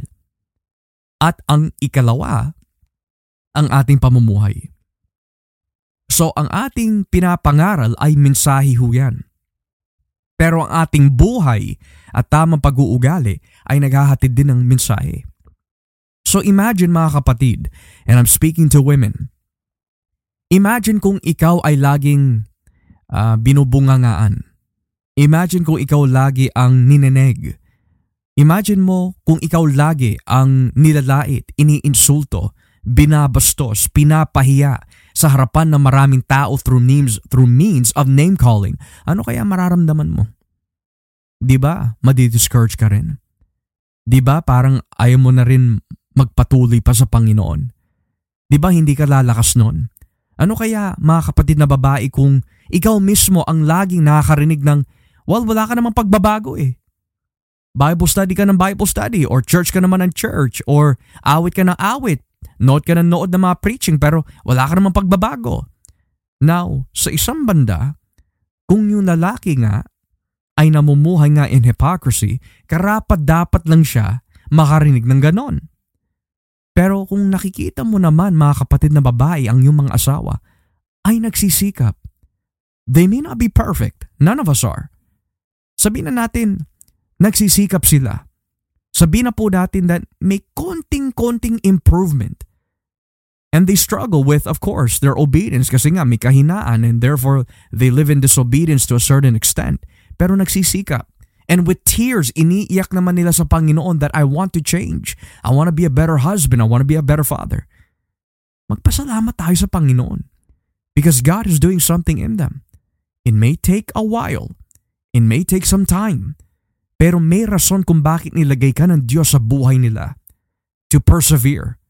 Speaker 1: At ang ikalawa, ang ating pamumuhay. So ang ating pinapangaral ay mensahe ho yan. Pero ang ating buhay at tamang pag-uugali ay naghahatid din ng mensahe. So imagine mga kapatid, and I'm speaking to women, Imagine kung ikaw ay laging ah, binubungangaan. Imagine kung ikaw lagi ang nineneg. Imagine mo kung ikaw lagi ang nilalait, iniinsulto, binabastos, pinapahiya sa harapan ng maraming tao through means, through means of name calling. Ano kaya mararamdaman mo? 'Di ba? Madi-discourage ka rin. 'Di ba? Parang ayaw mo na rin magpatuloy pa sa Panginoon. 'Di ba hindi ka lalakas noon? Ano kaya mga kapatid na babae kung ikaw mismo ang laging nakakarinig ng, well, wala ka namang pagbabago eh. Bible study ka ng Bible study or church ka naman ng church or awit ka ng awit. Note ka ng nood ng mga preaching pero wala ka namang pagbabago. Now, sa isang banda, kung yung lalaki nga ay namumuhay nga in hypocrisy, karapat dapat lang siya makarinig ng ganon. Pero kung nakikita mo naman mga kapatid na babae ang iyong mga asawa, ay nagsisikap. They may not be perfect. None of us are. Sabihin na natin, nagsisikap sila. Sabihin na po natin that may konting-konting improvement. And they struggle with, of course, their obedience kasi nga may kahinaan and therefore they live in disobedience to a certain extent. Pero nagsisikap. And with tears, iniiyak naman nila sa Panginoon that I want to change. I want to be a better husband. I want to be a better father. magpasalamat tayo sa Panginoon. Because God is doing something in them. It may take a while. It may take some time. Pero may rason kung bakit nilagay ka ng Diyos sa buhay nila. To persevere.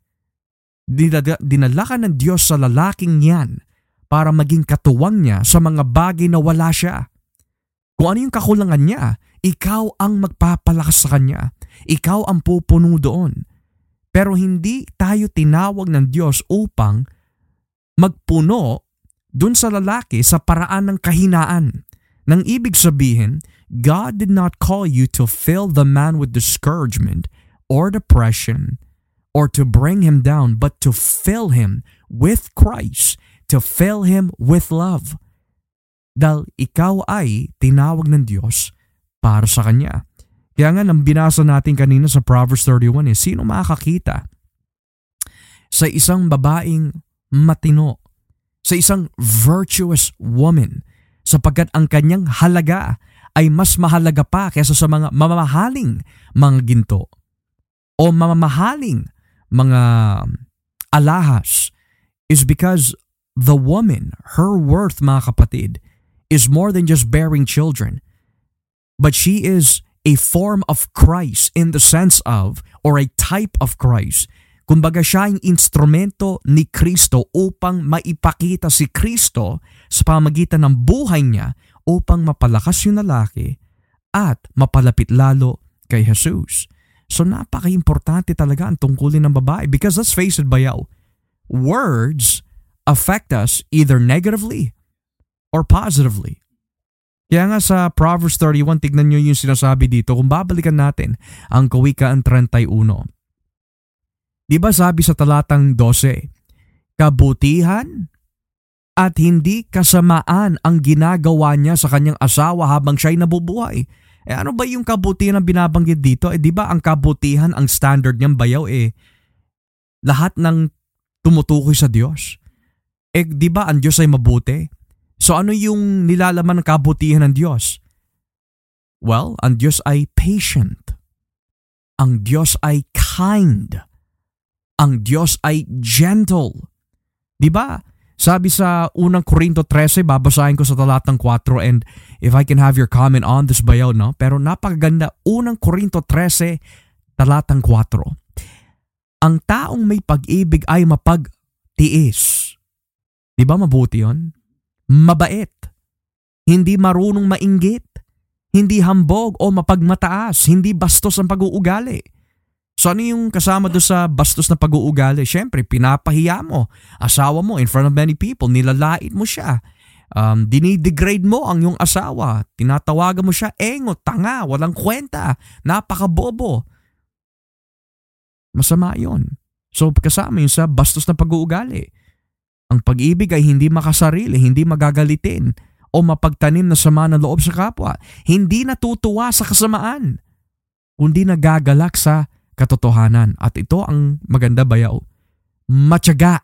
Speaker 1: Dinala ka ng Diyos sa lalaking yan para maging katuwang niya sa mga bagay na wala siya. Kung ano yung kakulangan niya, ikaw ang magpapalakas sa kanya. Ikaw ang pupuno doon. Pero hindi tayo tinawag ng Diyos upang magpuno dun sa lalaki sa paraan ng kahinaan. Nang ibig sabihin, God did not call you to fill the man with discouragement or depression or to bring him down, but to fill him with Christ, to fill him with love. Dahil ikaw ay tinawag ng Diyos para sa Kanya. Kaya nga nang binasa natin kanina sa Proverbs 31 eh, sino makakakita sa isang babaeng matino, sa isang virtuous woman, sapagkat ang kanyang halaga ay mas mahalaga pa kaysa sa mga mamamahaling mga ginto o mamamahaling mga alahas is because the woman, her worth mga kapatid, is more than just bearing children. But she is a form of Christ in the sense of, or a type of Christ. Kumbaga siya ang instrumento ni Kristo upang maipakita si Kristo sa pamagitan ng buhay niya upang mapalakas yung lalaki at mapalapit lalo kay Jesus. So napaka-importante talaga ang tungkulin ng babae because let's face it bayaw, words affect us either negatively or positively. Kaya nga sa Proverbs 31, tignan nyo yung sinasabi dito kung babalikan natin ang Kawikaan 31. Di ba sabi sa talatang 12, kabutihan at hindi kasamaan ang ginagawa niya sa kanyang asawa habang siya'y nabubuhay. Eh ano ba yung kabutihan ang binabanggit dito? Eh di ba ang kabutihan, ang standard niyang bayaw eh lahat ng tumutukoy sa Diyos. Eh di ba ang Diyos ay mabuti? So ano yung nilalaman ng kabutihan ng Diyos? Well, ang Diyos ay patient. Ang Diyos ay kind. Ang Diyos ay gentle. 'Di ba? Sabi sa unang Korinto 13, babasahin ko sa talatang 4 and if I can have your comment on this bayaw, no? Pero napakaganda, unang Korinto 13, talatang 4. Ang taong may pag-ibig ay mapagtiis. Di ba mabuti yon? Mabait, hindi marunong mainggit, hindi hambog o mapagmataas, hindi bastos ang pag-uugali. So ano yung kasama do sa bastos na pag-uugali? Siyempre, pinapahiya mo, asawa mo in front of many people, nilalait mo siya. Um, dinidegrade mo ang yung asawa, tinatawagan mo siya, engo, tanga, walang kwenta, napakabobo. Masama yon. So kasama yun sa bastos na pag-uugali. Ang pag-ibig ay hindi makasarili, hindi magagalitin o mapagtanim na sama ng loob sa kapwa. Hindi natutuwa sa kasamaan, kundi nagagalak sa katotohanan. At ito ang maganda bayaw. Matyaga.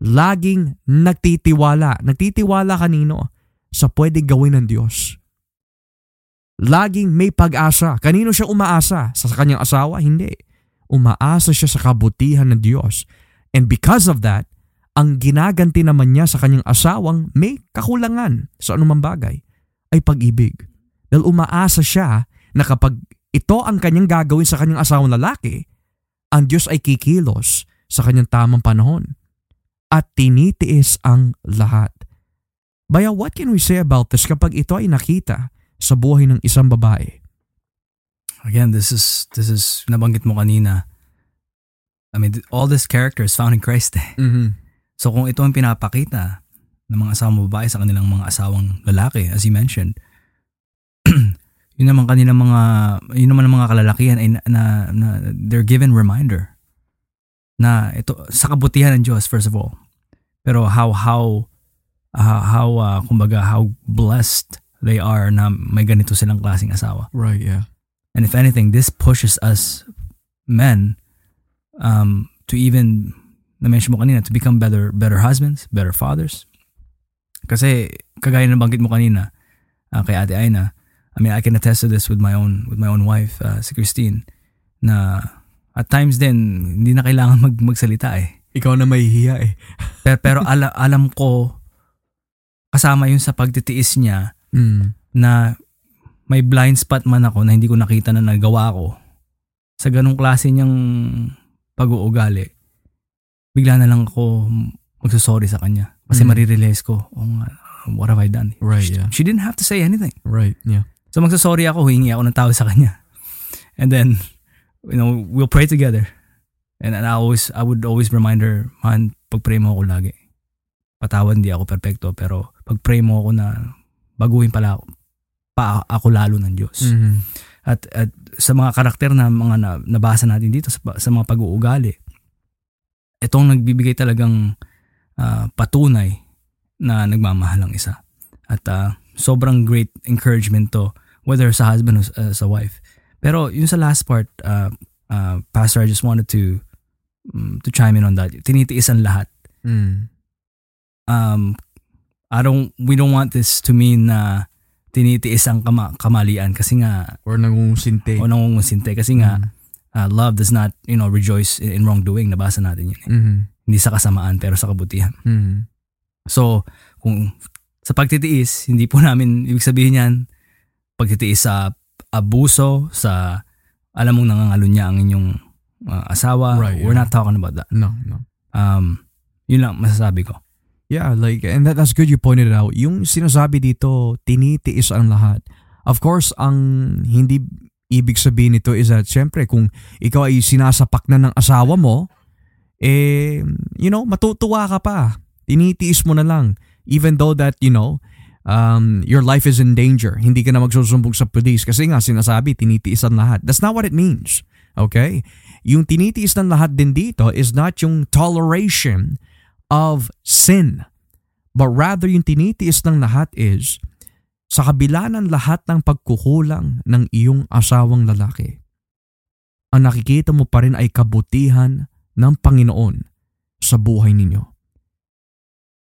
Speaker 1: Laging nagtitiwala. Nagtitiwala kanino? Sa pwedeng gawin ng Diyos. Laging may pag-asa. Kanino siya umaasa? Sa kanyang asawa? Hindi. Umaasa siya sa kabutihan ng Diyos. And because of that, ang ginaganti naman niya sa kanyang asawang may kakulangan sa anumang bagay ay pag-ibig. Dahil umaasa siya na kapag ito ang kanyang gagawin sa kanyang asawang lalaki, ang Diyos ay kikilos sa kanyang tamang panahon at tinitiis ang lahat. Baya, what can we say about this kapag ito ay nakita sa buhay ng isang babae?
Speaker 2: Again, this is this is nabanggit mo kanina. I mean, all this character is found in Christ. Eh.
Speaker 1: Mm-hmm.
Speaker 2: So kung ito ang pinapakita ng mga asawang babae sa kanilang mga asawang lalaki, as you mentioned, yun naman kanilang mga, yun naman ang mga kalalakihan ay na, na, na they're given reminder na ito, sa kabutihan ng Diyos, first of all. Pero how, how, uh, how, uh, kumbaga, how blessed they are na may ganito silang klaseng asawa.
Speaker 1: Right, yeah.
Speaker 2: And if anything, this pushes us men um, to even na-mention mo kanina, to become better better husbands, better fathers. Kasi kagaya ng banggit mo kanina uh, kay Ate Aina, I mean, I can attest to this with my own with my own wife, uh, si Christine, na at times din hindi na kailangan mag magsalita eh.
Speaker 1: Ikaw na mahihiya eh.
Speaker 2: Pero, pero ala, alam ko, kasama yun sa pagtitiis niya
Speaker 1: Mm.
Speaker 2: na may blind spot man ako na hindi ko nakita na nagawa ko sa ganong klase niyang pag-uugali, bigla na lang ako magsasorry sa kanya. Kasi
Speaker 1: Mm.
Speaker 2: marirealize ko, oh, nga, what have I done?
Speaker 1: Right,
Speaker 2: she,
Speaker 1: yeah.
Speaker 2: she didn't have to say anything.
Speaker 1: Right, yeah.
Speaker 2: So magsasorry ako, hingi ako ng tawad sa kanya. And then, you know, we'll pray together. And, and I always, I would always remind her, man, pag-pray mo ako lagi. Patawad, hindi ako perfecto, pero pag-pray mo ako na baguhin pala ako, pa ako lalo ng Diyos.
Speaker 1: Mhm.
Speaker 2: At, at sa mga karakter na mga na, nabasa natin dito sa, sa mga pag-uugali, itong nagbibigay talagang ah, patunay na nagmamahal ang isa. At ah, sobrang great encouragement to whether sa husband or sa, sa wife. Pero yung sa last part, ah, ah, Pastor, I just wanted to mm, to chime in on that. Tinitiis ang lahat.
Speaker 1: Mm.
Speaker 2: Um, I don't, we don't want this to mean na tinitiis ang kama, kamalian kasi nga
Speaker 1: Or nangungusinte.
Speaker 2: o nangungusinte kasi nga
Speaker 1: Mm.
Speaker 2: Uh, love does not you know rejoice in, in wrongdoing nabasa natin yun eh.
Speaker 1: Mhm.
Speaker 2: hindi sa kasamaan pero sa kabutihan
Speaker 1: Mhm.
Speaker 2: so kung sa pagtitiis hindi po namin ibig sabihin yan pagtitiis sa abuso sa alam mong nangangalunya ang inyong uh, asawa
Speaker 1: Right,
Speaker 2: we're
Speaker 1: yeah.
Speaker 2: not talking about that
Speaker 1: No, no.
Speaker 2: um yun lang masasabi ko
Speaker 1: Yeah, like, and that, that's good you pointed it out. Yung sinasabi dito, tinitiis ang lahat. Of course, ang hindi ibig sabihin nito is that, syempre, kung ikaw ay sinasapak na ng asawa mo, eh, you know, matutuwa ka pa. Tinitiis mo na lang. Even though that, you know, um, your life is in danger. Hindi ka na magsusumbong sa police kasi nga sinasabi, tinitiis ang lahat. That's not what it means. Okay? Yung tinitiis ng lahat din dito is not yung toleration of sin. But rather yung tinitiis ng lahat is sa kabila ng lahat ng pagkukulang ng iyong asawang lalaki, ang nakikita mo pa rin ay kabutihan ng Panginoon sa buhay ninyo.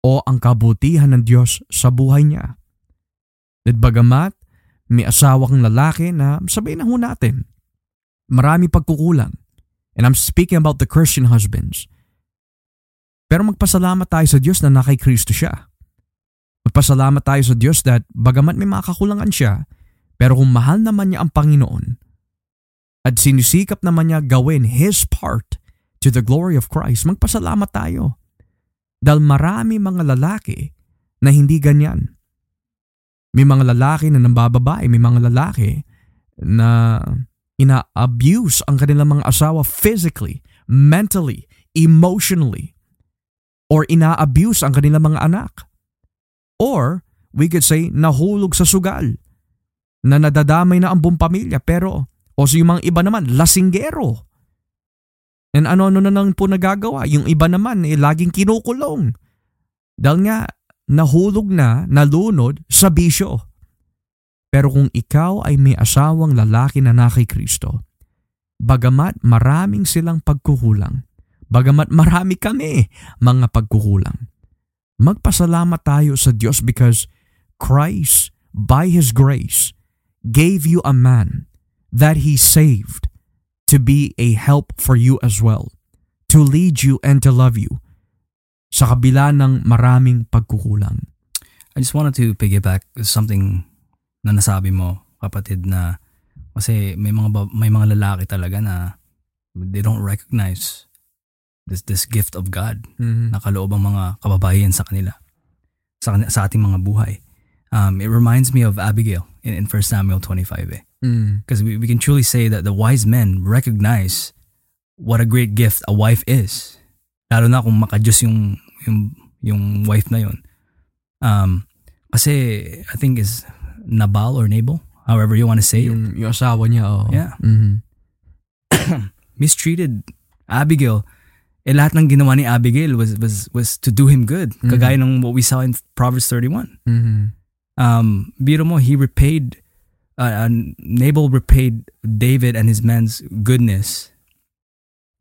Speaker 1: O ang kabutihan ng Diyos sa buhay niya. At bagamat may asawa kang lalaki na sabihin na ho natin, marami pagkukulang. And I'm speaking about the Christian husbands. Pero magpasalamat tayo sa Diyos na nakay Kristo siya. Magpasalamat tayo sa Diyos that bagamat may mga siya, pero kung mahal naman niya ang Panginoon at sinisikap naman niya gawin His part to the glory of Christ, magpasalamat tayo. Dahil marami mga lalaki na hindi ganyan. May mga lalaki na nambababae, may mga lalaki na ina-abuse ang kanilang mga asawa physically, mentally, emotionally, or ina-abuse ang kanilang mga anak. Or, we could say, nahulog sa sugal, na nadadamay na ang buong pamilya, pero, o so yung mga iba naman, lasinggero. And ano-ano na lang po nagagawa. Yung iba naman, eh, laging kinukulong. Dahil nga, nahulog na, nalunod sa bisyo. Pero kung ikaw ay may asawang lalaki na na kay Kristo, bagamat maraming silang pagkukulang, bagamat marami kami mga pagkukulang, magpasalamat tayo sa Diyos because Christ, by His grace, gave you a man that He saved to be a help for you as well, to lead you and to love you sa kabila ng maraming pagkukulang.
Speaker 2: I just wanted to piggyback something na nasabi mo, kapatid, na kasi may mga may mga lalaki talaga na they don't recognize this this gift of God
Speaker 1: Mm-hmm.
Speaker 2: na kaloob ang mga kababayan sa kanila sa sa ating mga buhay. Um, it reminds me of Abigail in, in 1 Samuel 25 eh.
Speaker 1: Mm.
Speaker 2: Because we, we can truly say that the wise men recognize what a great gift a wife is. Lalo na kung makajus yung, yung, yung wife na yun. Um, kasi I think is Nabal or Nabal, however you want to say it,
Speaker 1: Yung, yung asawa niya, oo.
Speaker 2: Yeah.
Speaker 1: Mhm.
Speaker 2: mistreated Abigail. Eh lahat ng ginawa ni Abigail was was was to do him good.
Speaker 1: Mhm.
Speaker 2: Kagaya ng what we saw in Proverbs 31.
Speaker 1: Mhm.
Speaker 2: um, biro mo, he repaid, uh, uh, Nabal repaid David and his men's goodness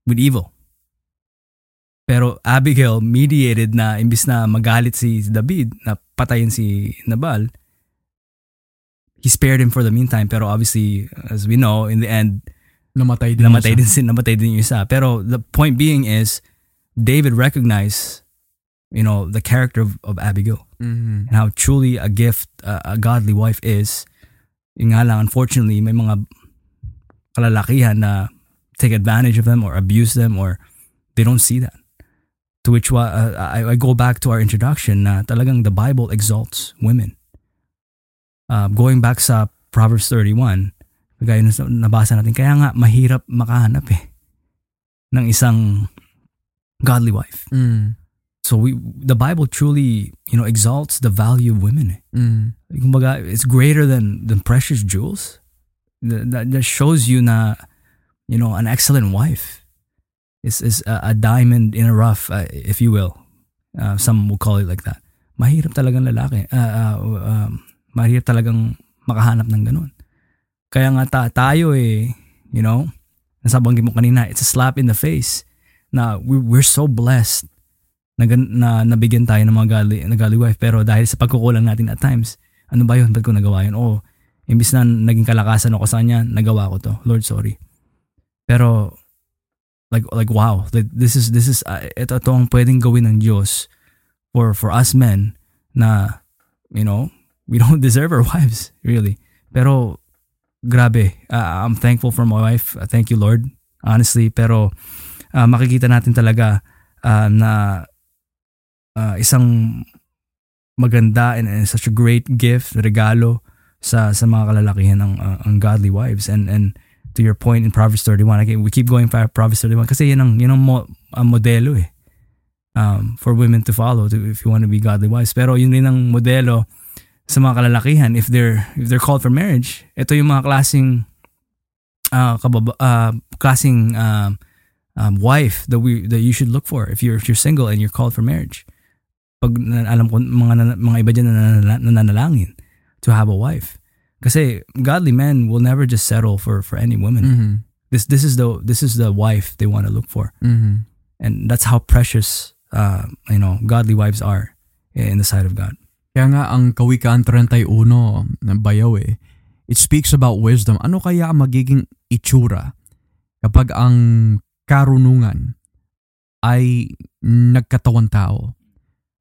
Speaker 2: with evil. Pero Abigail mediated na imbis na magalit si David na patayin si Nabal, he spared him for the meantime. Pero obviously, as we know, in the end,
Speaker 1: Namatay din
Speaker 2: namatay din, si, namatay din yung isa. Pero the point being is, David recognized, you know, the character of, of Abigail
Speaker 1: Mhm.
Speaker 2: and how truly a gift uh, a godly wife is. Yung nga lang, unfortunately, may mga kalalakihan na take advantage of them or abuse them or they don't see that. To which uh, I, I go back to our introduction na talagang the Bible exalts women. Uh, going back sa Proverbs 31, gaya na nabasa natin, kaya nga mahirap makahanap eh ng isang godly wife.
Speaker 1: Mm.
Speaker 2: So we the Bible truly, you know, exalts the value of women. eh.
Speaker 1: Mm.
Speaker 2: Kumbaga, it's greater than than precious jewels. That, that, that shows you na, you know, an excellent wife is is a, a diamond in a rough, uh, if you will. Uh, some will call it like that. Mahirap talagang lalaki. Uh, uh, um, mahirap talagang makahanap ng ganun. Kaya nga ta, tayo eh, you know, nasabanggit mo kanina, it's a slap in the face na we, we're so blessed na, na nabigyan tayo ng mga godly, na godly wife. Pero dahil sa pagkukulang natin at times, ano ba yun? Ba't ko nagawa yun? Oh, imbis na naging kalakasan ako sa kanya, nagawa ko to. Lord, sorry. Pero, like, like wow, like, this is, this is, uh, ito, ito ang pwedeng gawin ng Diyos for, for us men na, you know, we don't deserve our wives, really. Pero, grabe, uh, I'm thankful for my wife. Uh, thank you, Lord. Honestly, pero uh, makikita natin talaga uh, na uh, isang maganda and, and such a great gift, regalo sa sa mga kalalakihan ng uh, ang godly wives and and to your point in Proverbs 31 again we keep going for Proverbs 31 kasi yun ang yun ang mo, ang modelo eh um, for women to follow to, if you want to be godly wives pero yun rin ang modelo sa mga kalalakihan if they're if they're called for marriage ito yung mga klasing uh, kababa, uh, klasing um, um, wife that we that you should look for if you're if you're single and you're called for marriage. Pag alam ko mga mga iba diyan na nananala- nananalangin to have a wife. Kasi godly men will never just settle for for any woman.
Speaker 1: Mhm.
Speaker 2: this this is the this is the wife they want to look for.
Speaker 1: Mhm.
Speaker 2: and that's how precious uh, you know godly wives are in the sight of God
Speaker 1: Kaya nga ang Kawikaan 31 ng bayaw eh, it speaks about wisdom. Ano kaya ang magiging itsura kapag ang karunungan ay nagkatawan tao?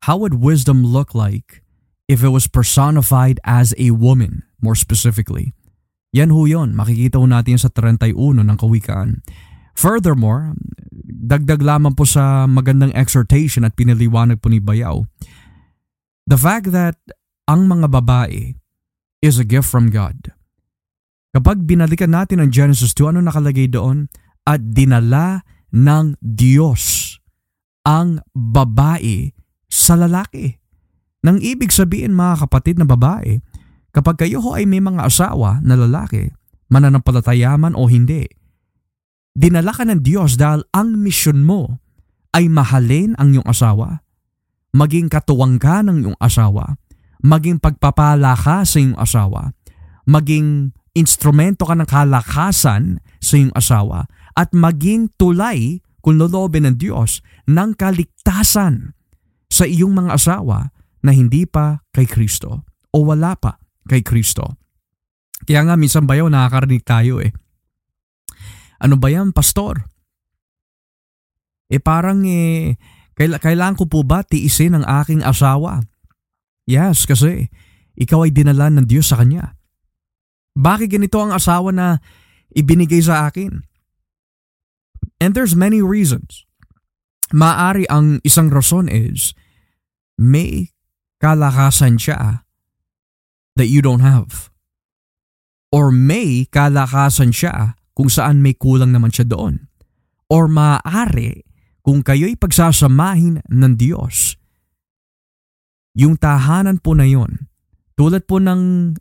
Speaker 1: How would wisdom look like if it was personified as a woman, more specifically? Yan ho yun. Makikita ho natin sa 31 ng Kawikaan. Furthermore, dagdag lamang po sa magandang exhortation at pinaliwanag po ni Bayaw, the fact that ang mga babae is a gift from God. Kapag binalikan natin ang Genesis 2, ano nakalagay doon? At dinala ng Diyos ang babae sa lalaki. Nang ibig sabihin mga kapatid na babae, kapag kayo ho ay may mga asawa na lalaki, mananampalataya man o hindi, dinala ka ng Diyos dahil ang misyon mo ay mahalin ang iyong asawa, maging katuwang ka ng iyong asawa, maging pagpapala ka sa iyong asawa, maging instrumento ka ng kalakasan sa iyong asawa, at maging tulay kung lolobin ng Diyos ng kaligtasan sa iyong mga asawa na hindi pa kay Kristo o wala pa kay Kristo. Kaya nga minsan bayaw nakakarinig tayo eh. Ano ba yan, pastor? Eh parang eh, kaila- kailangan ko po ba tiisin ang aking asawa? Yes, kasi ikaw ay dinala ng Diyos sa kanya. Bakit ganito ang asawa na ibinigay sa akin? And there's many reasons. Maari ang isang rason is may kalakasan siya that you don't have. Or may kalakasan siya kung saan may kulang naman siya doon. Or maaari kung kayo'y pagsasamahin ng Diyos, yung tahanan po na yon, tulad po ng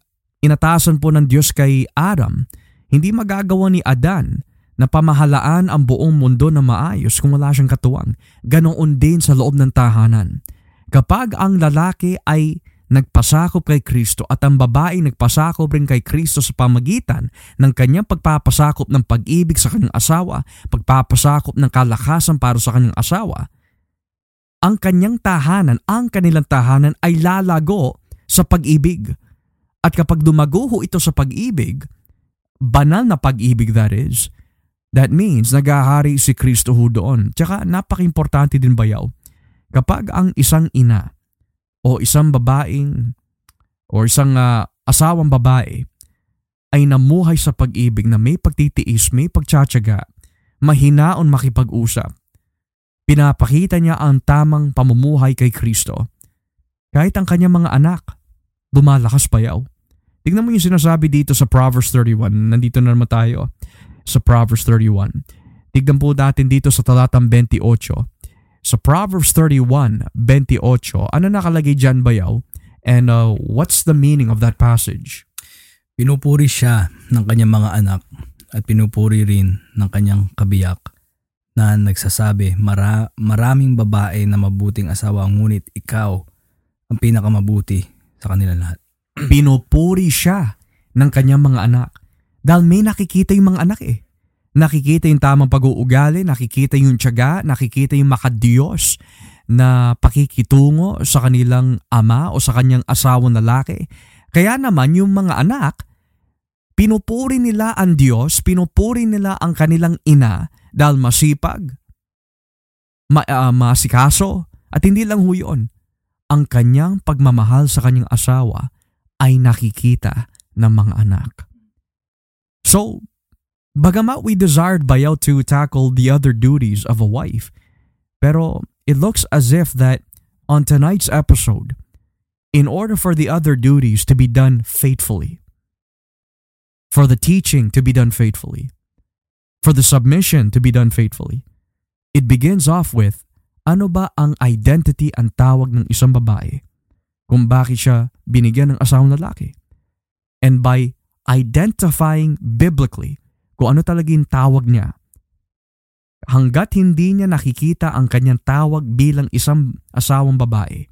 Speaker 1: inatasan po ng Diyos kay Adam, hindi magagawa ni Adan na pamahalaan ang buong mundo na maayos kung wala siyang katuwang. Ganoon din sa loob ng tahanan. Kapag ang lalaki ay nagpasakop kay Kristo at ang babae nagpasakop rin kay Kristo sa pamagitan ng kanyang pagpapasakop ng pag-ibig sa kanyang asawa, pagpapasakop ng kalakasan para sa kanyang asawa, ang kanyang tahanan, ang kanilang tahanan ay lalago sa pag-ibig. At kapag dumaguho ito sa pag-ibig, banal na pag-ibig that is, That means nagahari si Kristo doon. Tsaka napaka-importante din bayaw. Kapag ang isang ina o isang babaeng o isang uh, asawang babae ay namuhay sa pag-ibig na may pagtitiis, may pagtsatsaga, mahinaon makipag-usap. Pinapakita niya ang tamang pamumuhay kay Kristo. Kahit ang kanyang mga anak, lumalakas payaw. Tingnan mo yung sinasabi dito sa Proverbs 31. Nandito na naman tayo sa Proverbs 31. Tignan po natin dito sa talatang 28. Sa Proverbs 31, 28, ano nakalagay dyan bayaw? And uh, what's the meaning of that passage?
Speaker 2: Pinupuri siya ng kanyang mga anak at pinupuri rin ng kanyang kabiyak na nagsasabi, Mara, maraming babae na mabuting asawa ngunit ikaw ang pinakamabuti sa kanila lahat.
Speaker 1: Pinupuri siya ng kanyang mga anak. Dahil may nakikita yung mga anak eh. Nakikita yung tamang pag-uugali, nakikita yung tiyaga, nakikita yung makadiyos na pakikitungo sa kanilang ama o sa kanyang asawang lalaki. Kaya naman yung mga anak, Pinupuri nila ang Diyos, pinupuri nila ang kanilang ina dahil masipag, ma- uh, masikaso, at hindi lang ho yun. Ang kanyang pagmamahal sa kanyang asawa ay nakikita ng mga anak. So, bagamat we desired bayaw to tackle the other duties of a wife, pero it looks as if that on tonight's episode, in order for the other duties to be done faithfully, for the teaching to be done faithfully, for the submission to be done faithfully. It begins off with, ano ba ang identity ang tawag ng isang babae kung bakit siya binigyan ng asawang lalaki? And by identifying biblically kung ano talaga yung tawag niya, hanggat hindi niya nakikita ang kanyang tawag bilang isang asawang babae,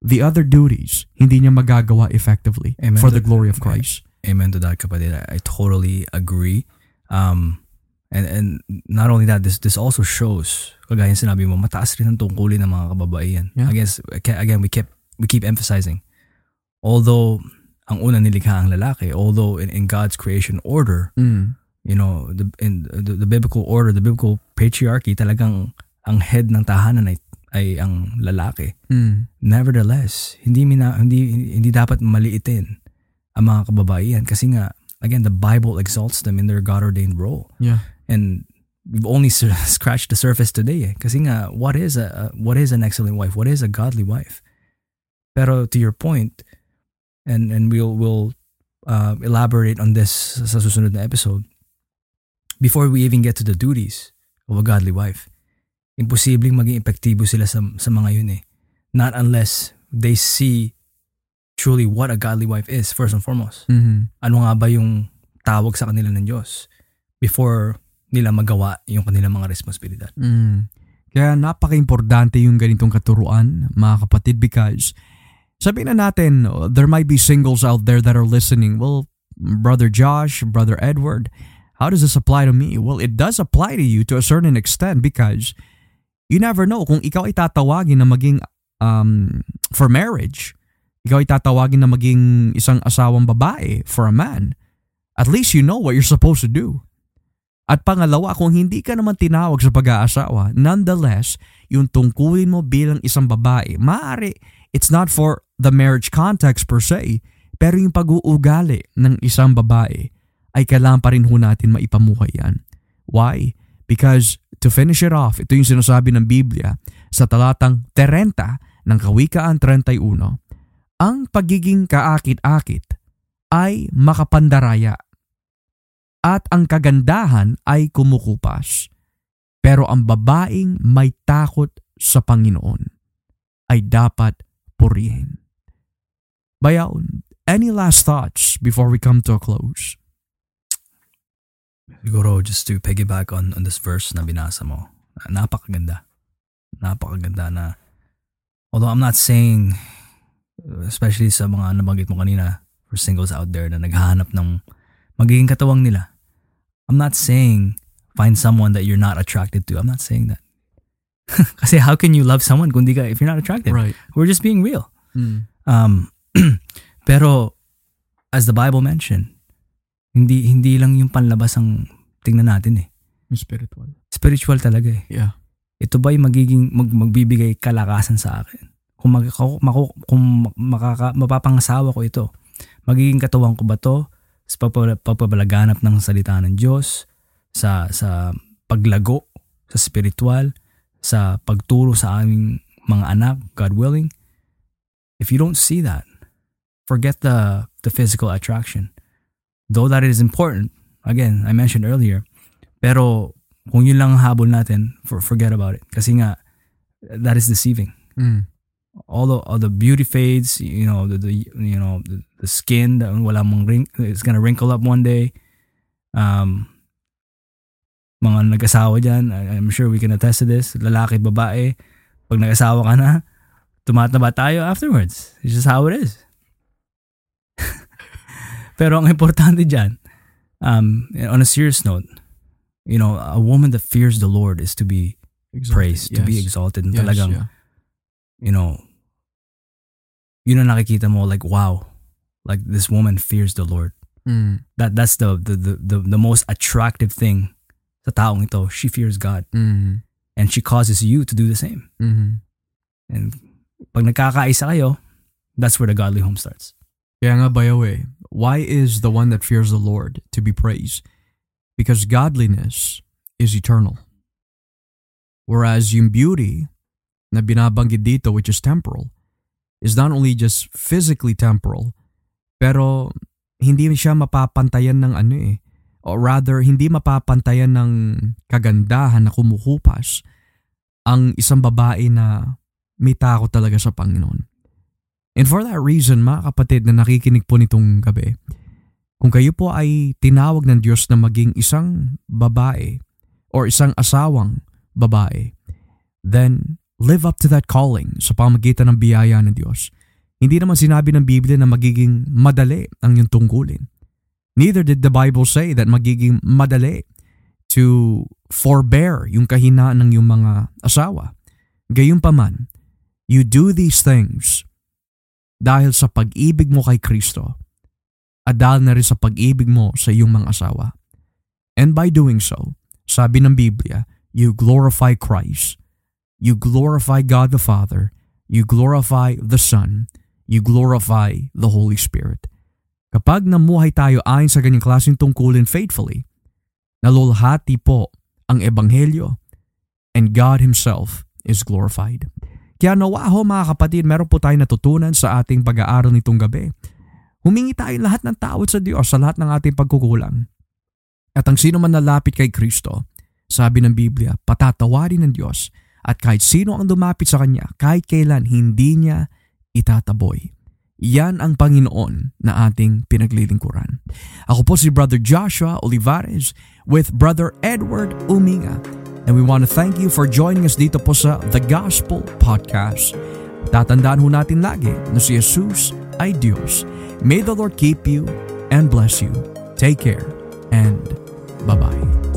Speaker 1: the other duties hindi niya magagawa effectively
Speaker 2: Amen.
Speaker 1: for the glory of Christ.
Speaker 2: Amen to that, kapatid. I, totally agree. Um, and and not only that, this this also shows, kagaya sinabi mo, mataas rin ang tungkulin ng mga kababaihan.
Speaker 1: Yeah.
Speaker 2: I guess, again, we keep, we keep emphasizing, although ang una nilikha ang lalaki, although in, in God's creation order,
Speaker 1: Mm.
Speaker 2: You know, the, in the, the biblical order, the biblical patriarchy, talagang ang head ng tahanan ay, ay ang lalaki.
Speaker 1: Mm.
Speaker 2: Nevertheless, hindi mina, hindi hindi dapat maliitin ang mga kababaihan kasi nga again the Bible exalts them in their God-ordained role.
Speaker 1: Yeah.
Speaker 2: And we've only scratched the surface today eh. Kasi nga what is a what is an excellent wife? What is a godly wife? Pero to your point and and we'll we'll uh, elaborate on this sa susunod na episode. Before we even get to the duties of a godly wife, imposibleng maging epektibo sila sa, sa mga yun eh. Not unless they see truly what a godly wife is first and foremost.
Speaker 1: Mhm.
Speaker 2: Ano nga ba yung tawag sa kanila ng Diyos before nila magawa yung kanilang mga responsibilidad.
Speaker 1: Mm. Kaya napaka-importante yung ganitong katuruan, mga kapatid, because sabihin na natin, uh, there might be singles out there that are listening. Well, Brother Josh, Brother Edward, how does this apply to me? Well, it does apply to you to a certain extent because you never know kung ikaw ay tatawagin na maging um, for marriage, ikaw ay tatawagin na maging isang asawang babae for a man, at least you know what you're supposed to do. At pangalawa, kung hindi ka naman tinawag sa pag-aasawa, nonetheless, yung tungkulin mo bilang isang babae, maaari, it's not for the marriage context per se, pero yung pag-uugali ng isang babae ay kailangan pa rin ho natin maipamuhay yan. Why? Because to finish it off, ito yung sinasabi ng Biblia sa talatang 30 ng Kawikaan 31, ang pagiging kaakit-akit ay makapandaraya at ang kagandahan ay kumukupas. Pero ang babaeng may takot sa Panginoon ay dapat purihin. Bayaw, any last thoughts before we come to a close?
Speaker 2: Siguro just to piggyback on, on this verse na binasa mo, napakaganda. Napakaganda na although I'm not saying especially sa mga nabanggit mo kanina for singles out there na naghahanap ng magiging katawang nila. I'm not saying find someone that you're not attracted to. I'm not saying that. Kasi how can you love someone kung di ka, if you're not attracted?
Speaker 1: Right.
Speaker 2: We're just being real.
Speaker 1: Mm.
Speaker 2: Um, pero as the Bible mentioned, hindi hindi lang yung panlabas ang tingnan natin eh.
Speaker 1: Spiritual.
Speaker 2: Spiritual talaga eh.
Speaker 1: Yeah.
Speaker 2: Ito ba'y magiging mag, magbibigay kalakasan sa akin? Kung mag, kung, kung makaka, mapapangasawa ko ito, magiging katuwang ko ba to sa pagpapalaganap ng salita ng Diyos, sa sa paglago sa spiritual, sa pagturo sa aming mga anak, God willing. If you don't see that, forget the the physical attraction. Though that is important, again, I mentioned earlier, pero kung yun lang ang habol natin, for, forget about it. Kasi nga, that is deceiving.
Speaker 1: Mm.
Speaker 2: All the all the beauty fades, you know, the, the you know the, the skin, the, wala mong ring, it's gonna wrinkle up one day. Um, mga nag-asawa dyan, I'm sure we can attest to this, lalaki, babae, pag nag-asawa ka na, tumataba tayo afterwards. It's just how it is. Pero ang importante dyan, um, on a serious note, you know, a woman that fears the Lord is to be
Speaker 1: Exalted.
Speaker 2: praised,
Speaker 1: yes.
Speaker 2: to be exalted.
Speaker 1: Yes,
Speaker 2: Talagang,
Speaker 1: yeah.
Speaker 2: you know, yun ang nakikita mo, like, wow, like this woman fears the Lord.
Speaker 1: Mm.
Speaker 2: That That's the, the, the, the, the most attractive thing sa taong ito. She fears God.
Speaker 1: Mm.
Speaker 2: And she causes you to do the same.
Speaker 1: Mm.
Speaker 2: And pag nagkakaisa kayo, that's where the godly home starts.
Speaker 1: Kaya nga the way, why is the one that fears the Lord to be praised? Because godliness is eternal. Whereas yung beauty na binabanggit dito which is temporal is not only just physically temporal pero hindi siya mapapantayan ng ano eh or rather hindi mapapantayan ng kagandahan na kumukupas ang isang babae na may takot talaga sa Panginoon. And for that reason, mga kapatid na nakikinig po nitong gabi, kung kayo po ay tinawag ng Diyos na maging isang babae or isang asawang babae, then live up to that calling sa pamagitan ng biyaya ng Diyos. Hindi naman sinabi ng Biblia na magiging madali ang iyong tungkulin. Neither did the Bible say that magiging madali to forbear yung kahinaan ng iyong mga asawa. Gayunpaman, you do these things dahil sa pag-ibig mo kay Kristo at dahil na rin sa pag-ibig mo sa iyong mga asawa. And by doing so, sabi ng Biblia, you glorify Christ. You glorify God the Father. You glorify the Son. You glorify the Holy Spirit. Kapag namuhay tayo ayon sa ganyang klaseng tungkulin faithfully, nalulhati po ang Ebanghelyo and God Himself is glorified. Kaya nawa ho mga kapatid, meron po tayong natutunan sa ating pag-aaral nitong gabi. Humingi tayo lahat ng tawad sa Diyos sa lahat ng ating pagkukulang. At ang sino man nalapit kay Kristo, sabi ng Biblia, patatawarin ng Diyos at kahit sino ang dumapit sa Kanya, kahit kailan hindi niya itataboy. Yan ang Panginoon na ating pinaglilingkuran. Ako po si Brother Joshua Olivares with Brother Edward Uminga. And we want to thank you for joining us dito po sa The Gospel Podcast. Tatandaan ho natin lagi na si Jesus ay Diyos. May the Lord keep you and bless you. Take care and bye-bye.